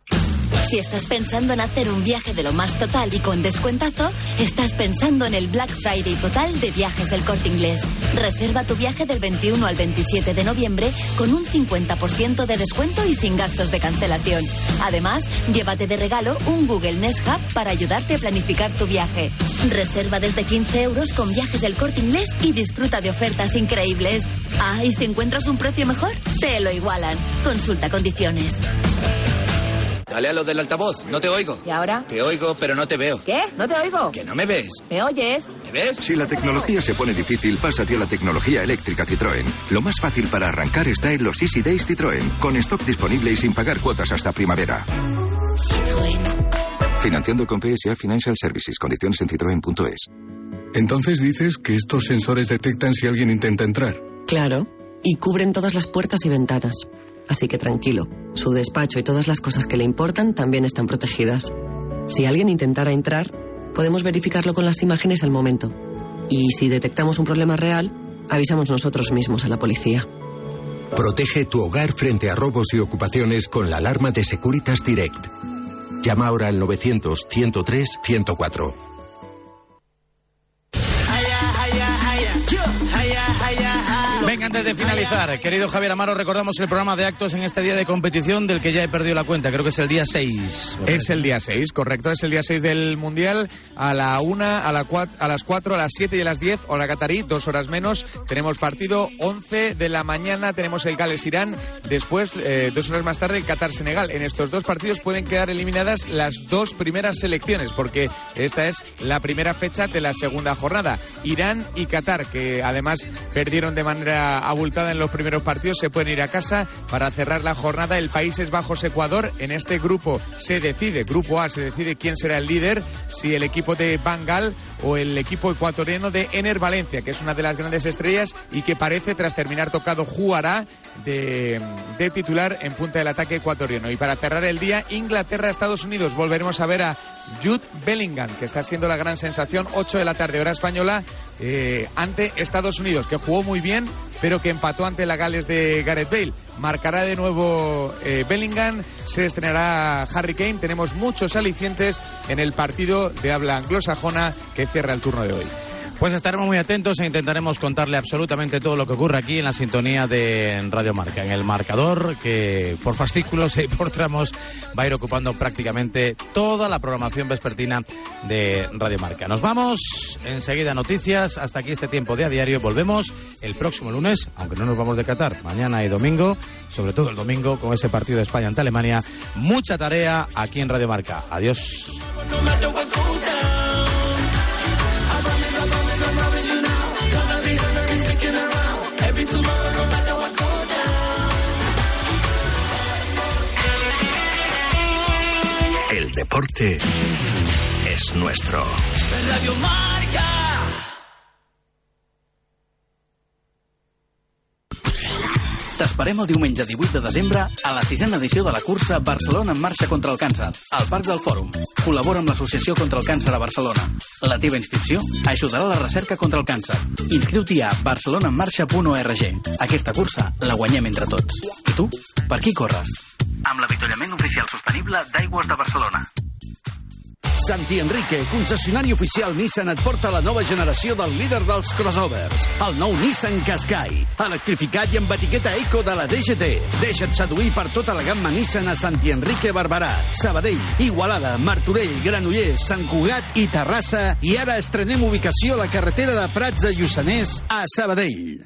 Si estás pensando en hacer un viaje de lo más total y con descuentazo, estás pensando en el Black Friday total de Viajes del Corte Inglés. Reserva tu viaje del 21 al 27 de noviembre con un 50% de descuento y sin gastos de cancelación. Además, llévate de regalo un Google Nest Hub para ayudarte a planificar tu viaje. Reserva desde 15 euros con Viajes del Corte Inglés y disfruta de ofertas increíbles. Ah, y si encuentras un precio mejor, te lo igualan. Consulta condiciones. Dale a lo del altavoz, no te oigo. ¿Y ahora? Te oigo, pero no te veo. ¿Qué? ¿No te oigo? Que no me ves. ¿Me oyes? ¿Me ves? Si la tecnología se pone difícil, pásate a la tecnología eléctrica Citroën. Lo más fácil para arrancar está en los Easy Days Citroën, con stock disponible y sin pagar cuotas hasta primavera. Citroën. Financiando con PSA Financial Services. Condiciones en citroen.es. Entonces dices que estos sensores detectan si alguien intenta entrar. Claro. y cubren todas las puertas y ventanas. Así que tranquilo, su despacho y todas las cosas que le importan también están protegidas. Si alguien intentara entrar, podemos verificarlo con las imágenes al momento. Y si detectamos un problema real, avisamos nosotros mismos a la policía. Protege tu hogar frente a robos y ocupaciones con la alarma de Securitas Direct. Llama ahora al 900-103-104. Antes de finalizar, querido Javier Amaro, recordamos el programa de actos en este día de competición del que ya he perdido la cuenta. Creo que es el día 6. Es el día 6, correcto. Es el día 6 del Mundial. A la 1, a, la a las 4, a las 7 y a las 10, hora catarí, dos horas menos. Tenemos partido 11 de la mañana. Tenemos el Gales-Irán. Después, eh, dos horas más tarde, el Qatar-Senegal. En estos dos partidos pueden quedar eliminadas las dos primeras selecciones, porque esta es la primera fecha de la segunda jornada. Irán y Qatar, que además perdieron de manera abultada en los primeros partidos, se pueden ir a casa para cerrar la jornada. El Países Bajos-Ecuador, en este grupo se decide, grupo A, se decide quién será el líder, si el equipo de Bangal o el equipo ecuatoriano de Ener Valencia, que es una de las grandes estrellas y que parece, tras terminar tocado, jugará de, de titular en punta del ataque ecuatoriano. Y para cerrar el día, Inglaterra-Estados Unidos. Volveremos a ver a Jude Bellingham, que está siendo la gran sensación, 8 de la tarde, hora española, eh, ante Estados Unidos, que jugó muy bien, pero que empató ante la Gales de Gareth Bale. Marcará de nuevo eh, Bellingham, se estrenará Harry Kane. Tenemos muchos alicientes en el partido de habla anglosajona que cierra el turno de hoy. Pues estaremos muy atentos e intentaremos contarle absolutamente todo lo que ocurre aquí en la sintonía de Radio Marca, en el marcador que por fascículos y por tramos va a ir ocupando prácticamente toda la programación vespertina de Radio Marca. Nos vamos enseguida noticias, hasta aquí este tiempo de a diario, volvemos el próximo lunes, aunque no nos vamos de Qatar, mañana y domingo, sobre todo el domingo con ese partido de España ante Alemania, mucha tarea aquí en Radio Marca. Adiós. El deporte es nuestro. Marca. T'esperem el diumenge 18 de desembre a la sisena edició de la cursa Barcelona en marxa contra el càncer, al Parc del Fòrum. Col·labora amb l'Associació contra el Càncer a Barcelona. La teva inscripció ajudarà a la recerca contra el càncer. Inscriu-t'hi a barcelonaenmarxa.org. Aquesta cursa la guanyem entre tots. I tu? Per qui corres? Amb l'avituallament oficial sostenible d'Aigües de Barcelona. Santi Enrique, concessionari oficial Nissan, et porta la nova generació del líder dels crossovers, el nou Nissan Qashqai, electrificat i amb etiqueta eco de la DGT. Deixa't seduir per tota la gamma Nissan a Santi Enrique Barberà, Sabadell, Igualada, Martorell, Granollers, Sant Cugat i Terrassa. I ara estrenem ubicació a la carretera de Prats de Lluçanès a Sabadell.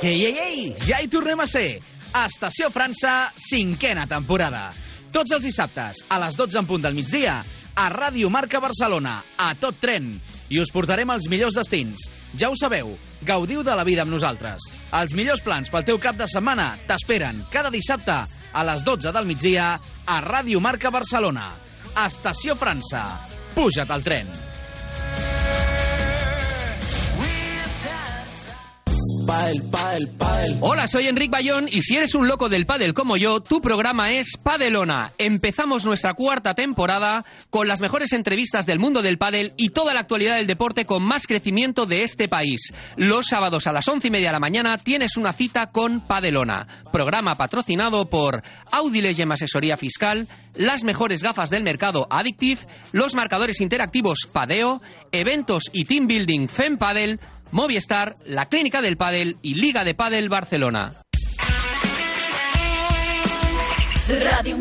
Ei, ei, ei! Ja hi tornem a ser! Estació França, cinquena temporada. Tots els dissabtes, a les 12 en punt del migdia, a Ràdio Marca Barcelona, a tot tren. I us portarem als millors destins. Ja ho sabeu, gaudiu de la vida amb nosaltres. Els millors plans pel teu cap de setmana t'esperen cada dissabte a les 12 del migdia a Ràdio Marca Barcelona. Estació França. Puja't al tren. Padel, padel, padel. Hola, soy Enric Bayón y si eres un loco del pádel como yo, tu programa es Padelona. Empezamos nuestra cuarta temporada con las mejores entrevistas del mundo del pádel y toda la actualidad del deporte con más crecimiento de este país. Los sábados a las once y media de la mañana tienes una cita con Padelona. Programa patrocinado por Audi Legem Asesoría Fiscal, las mejores gafas del mercado Addictive, los marcadores interactivos Padeo, eventos y team building Fem Padel, Movistar, la Clínica del Padel y Liga de Padel Barcelona. Radio.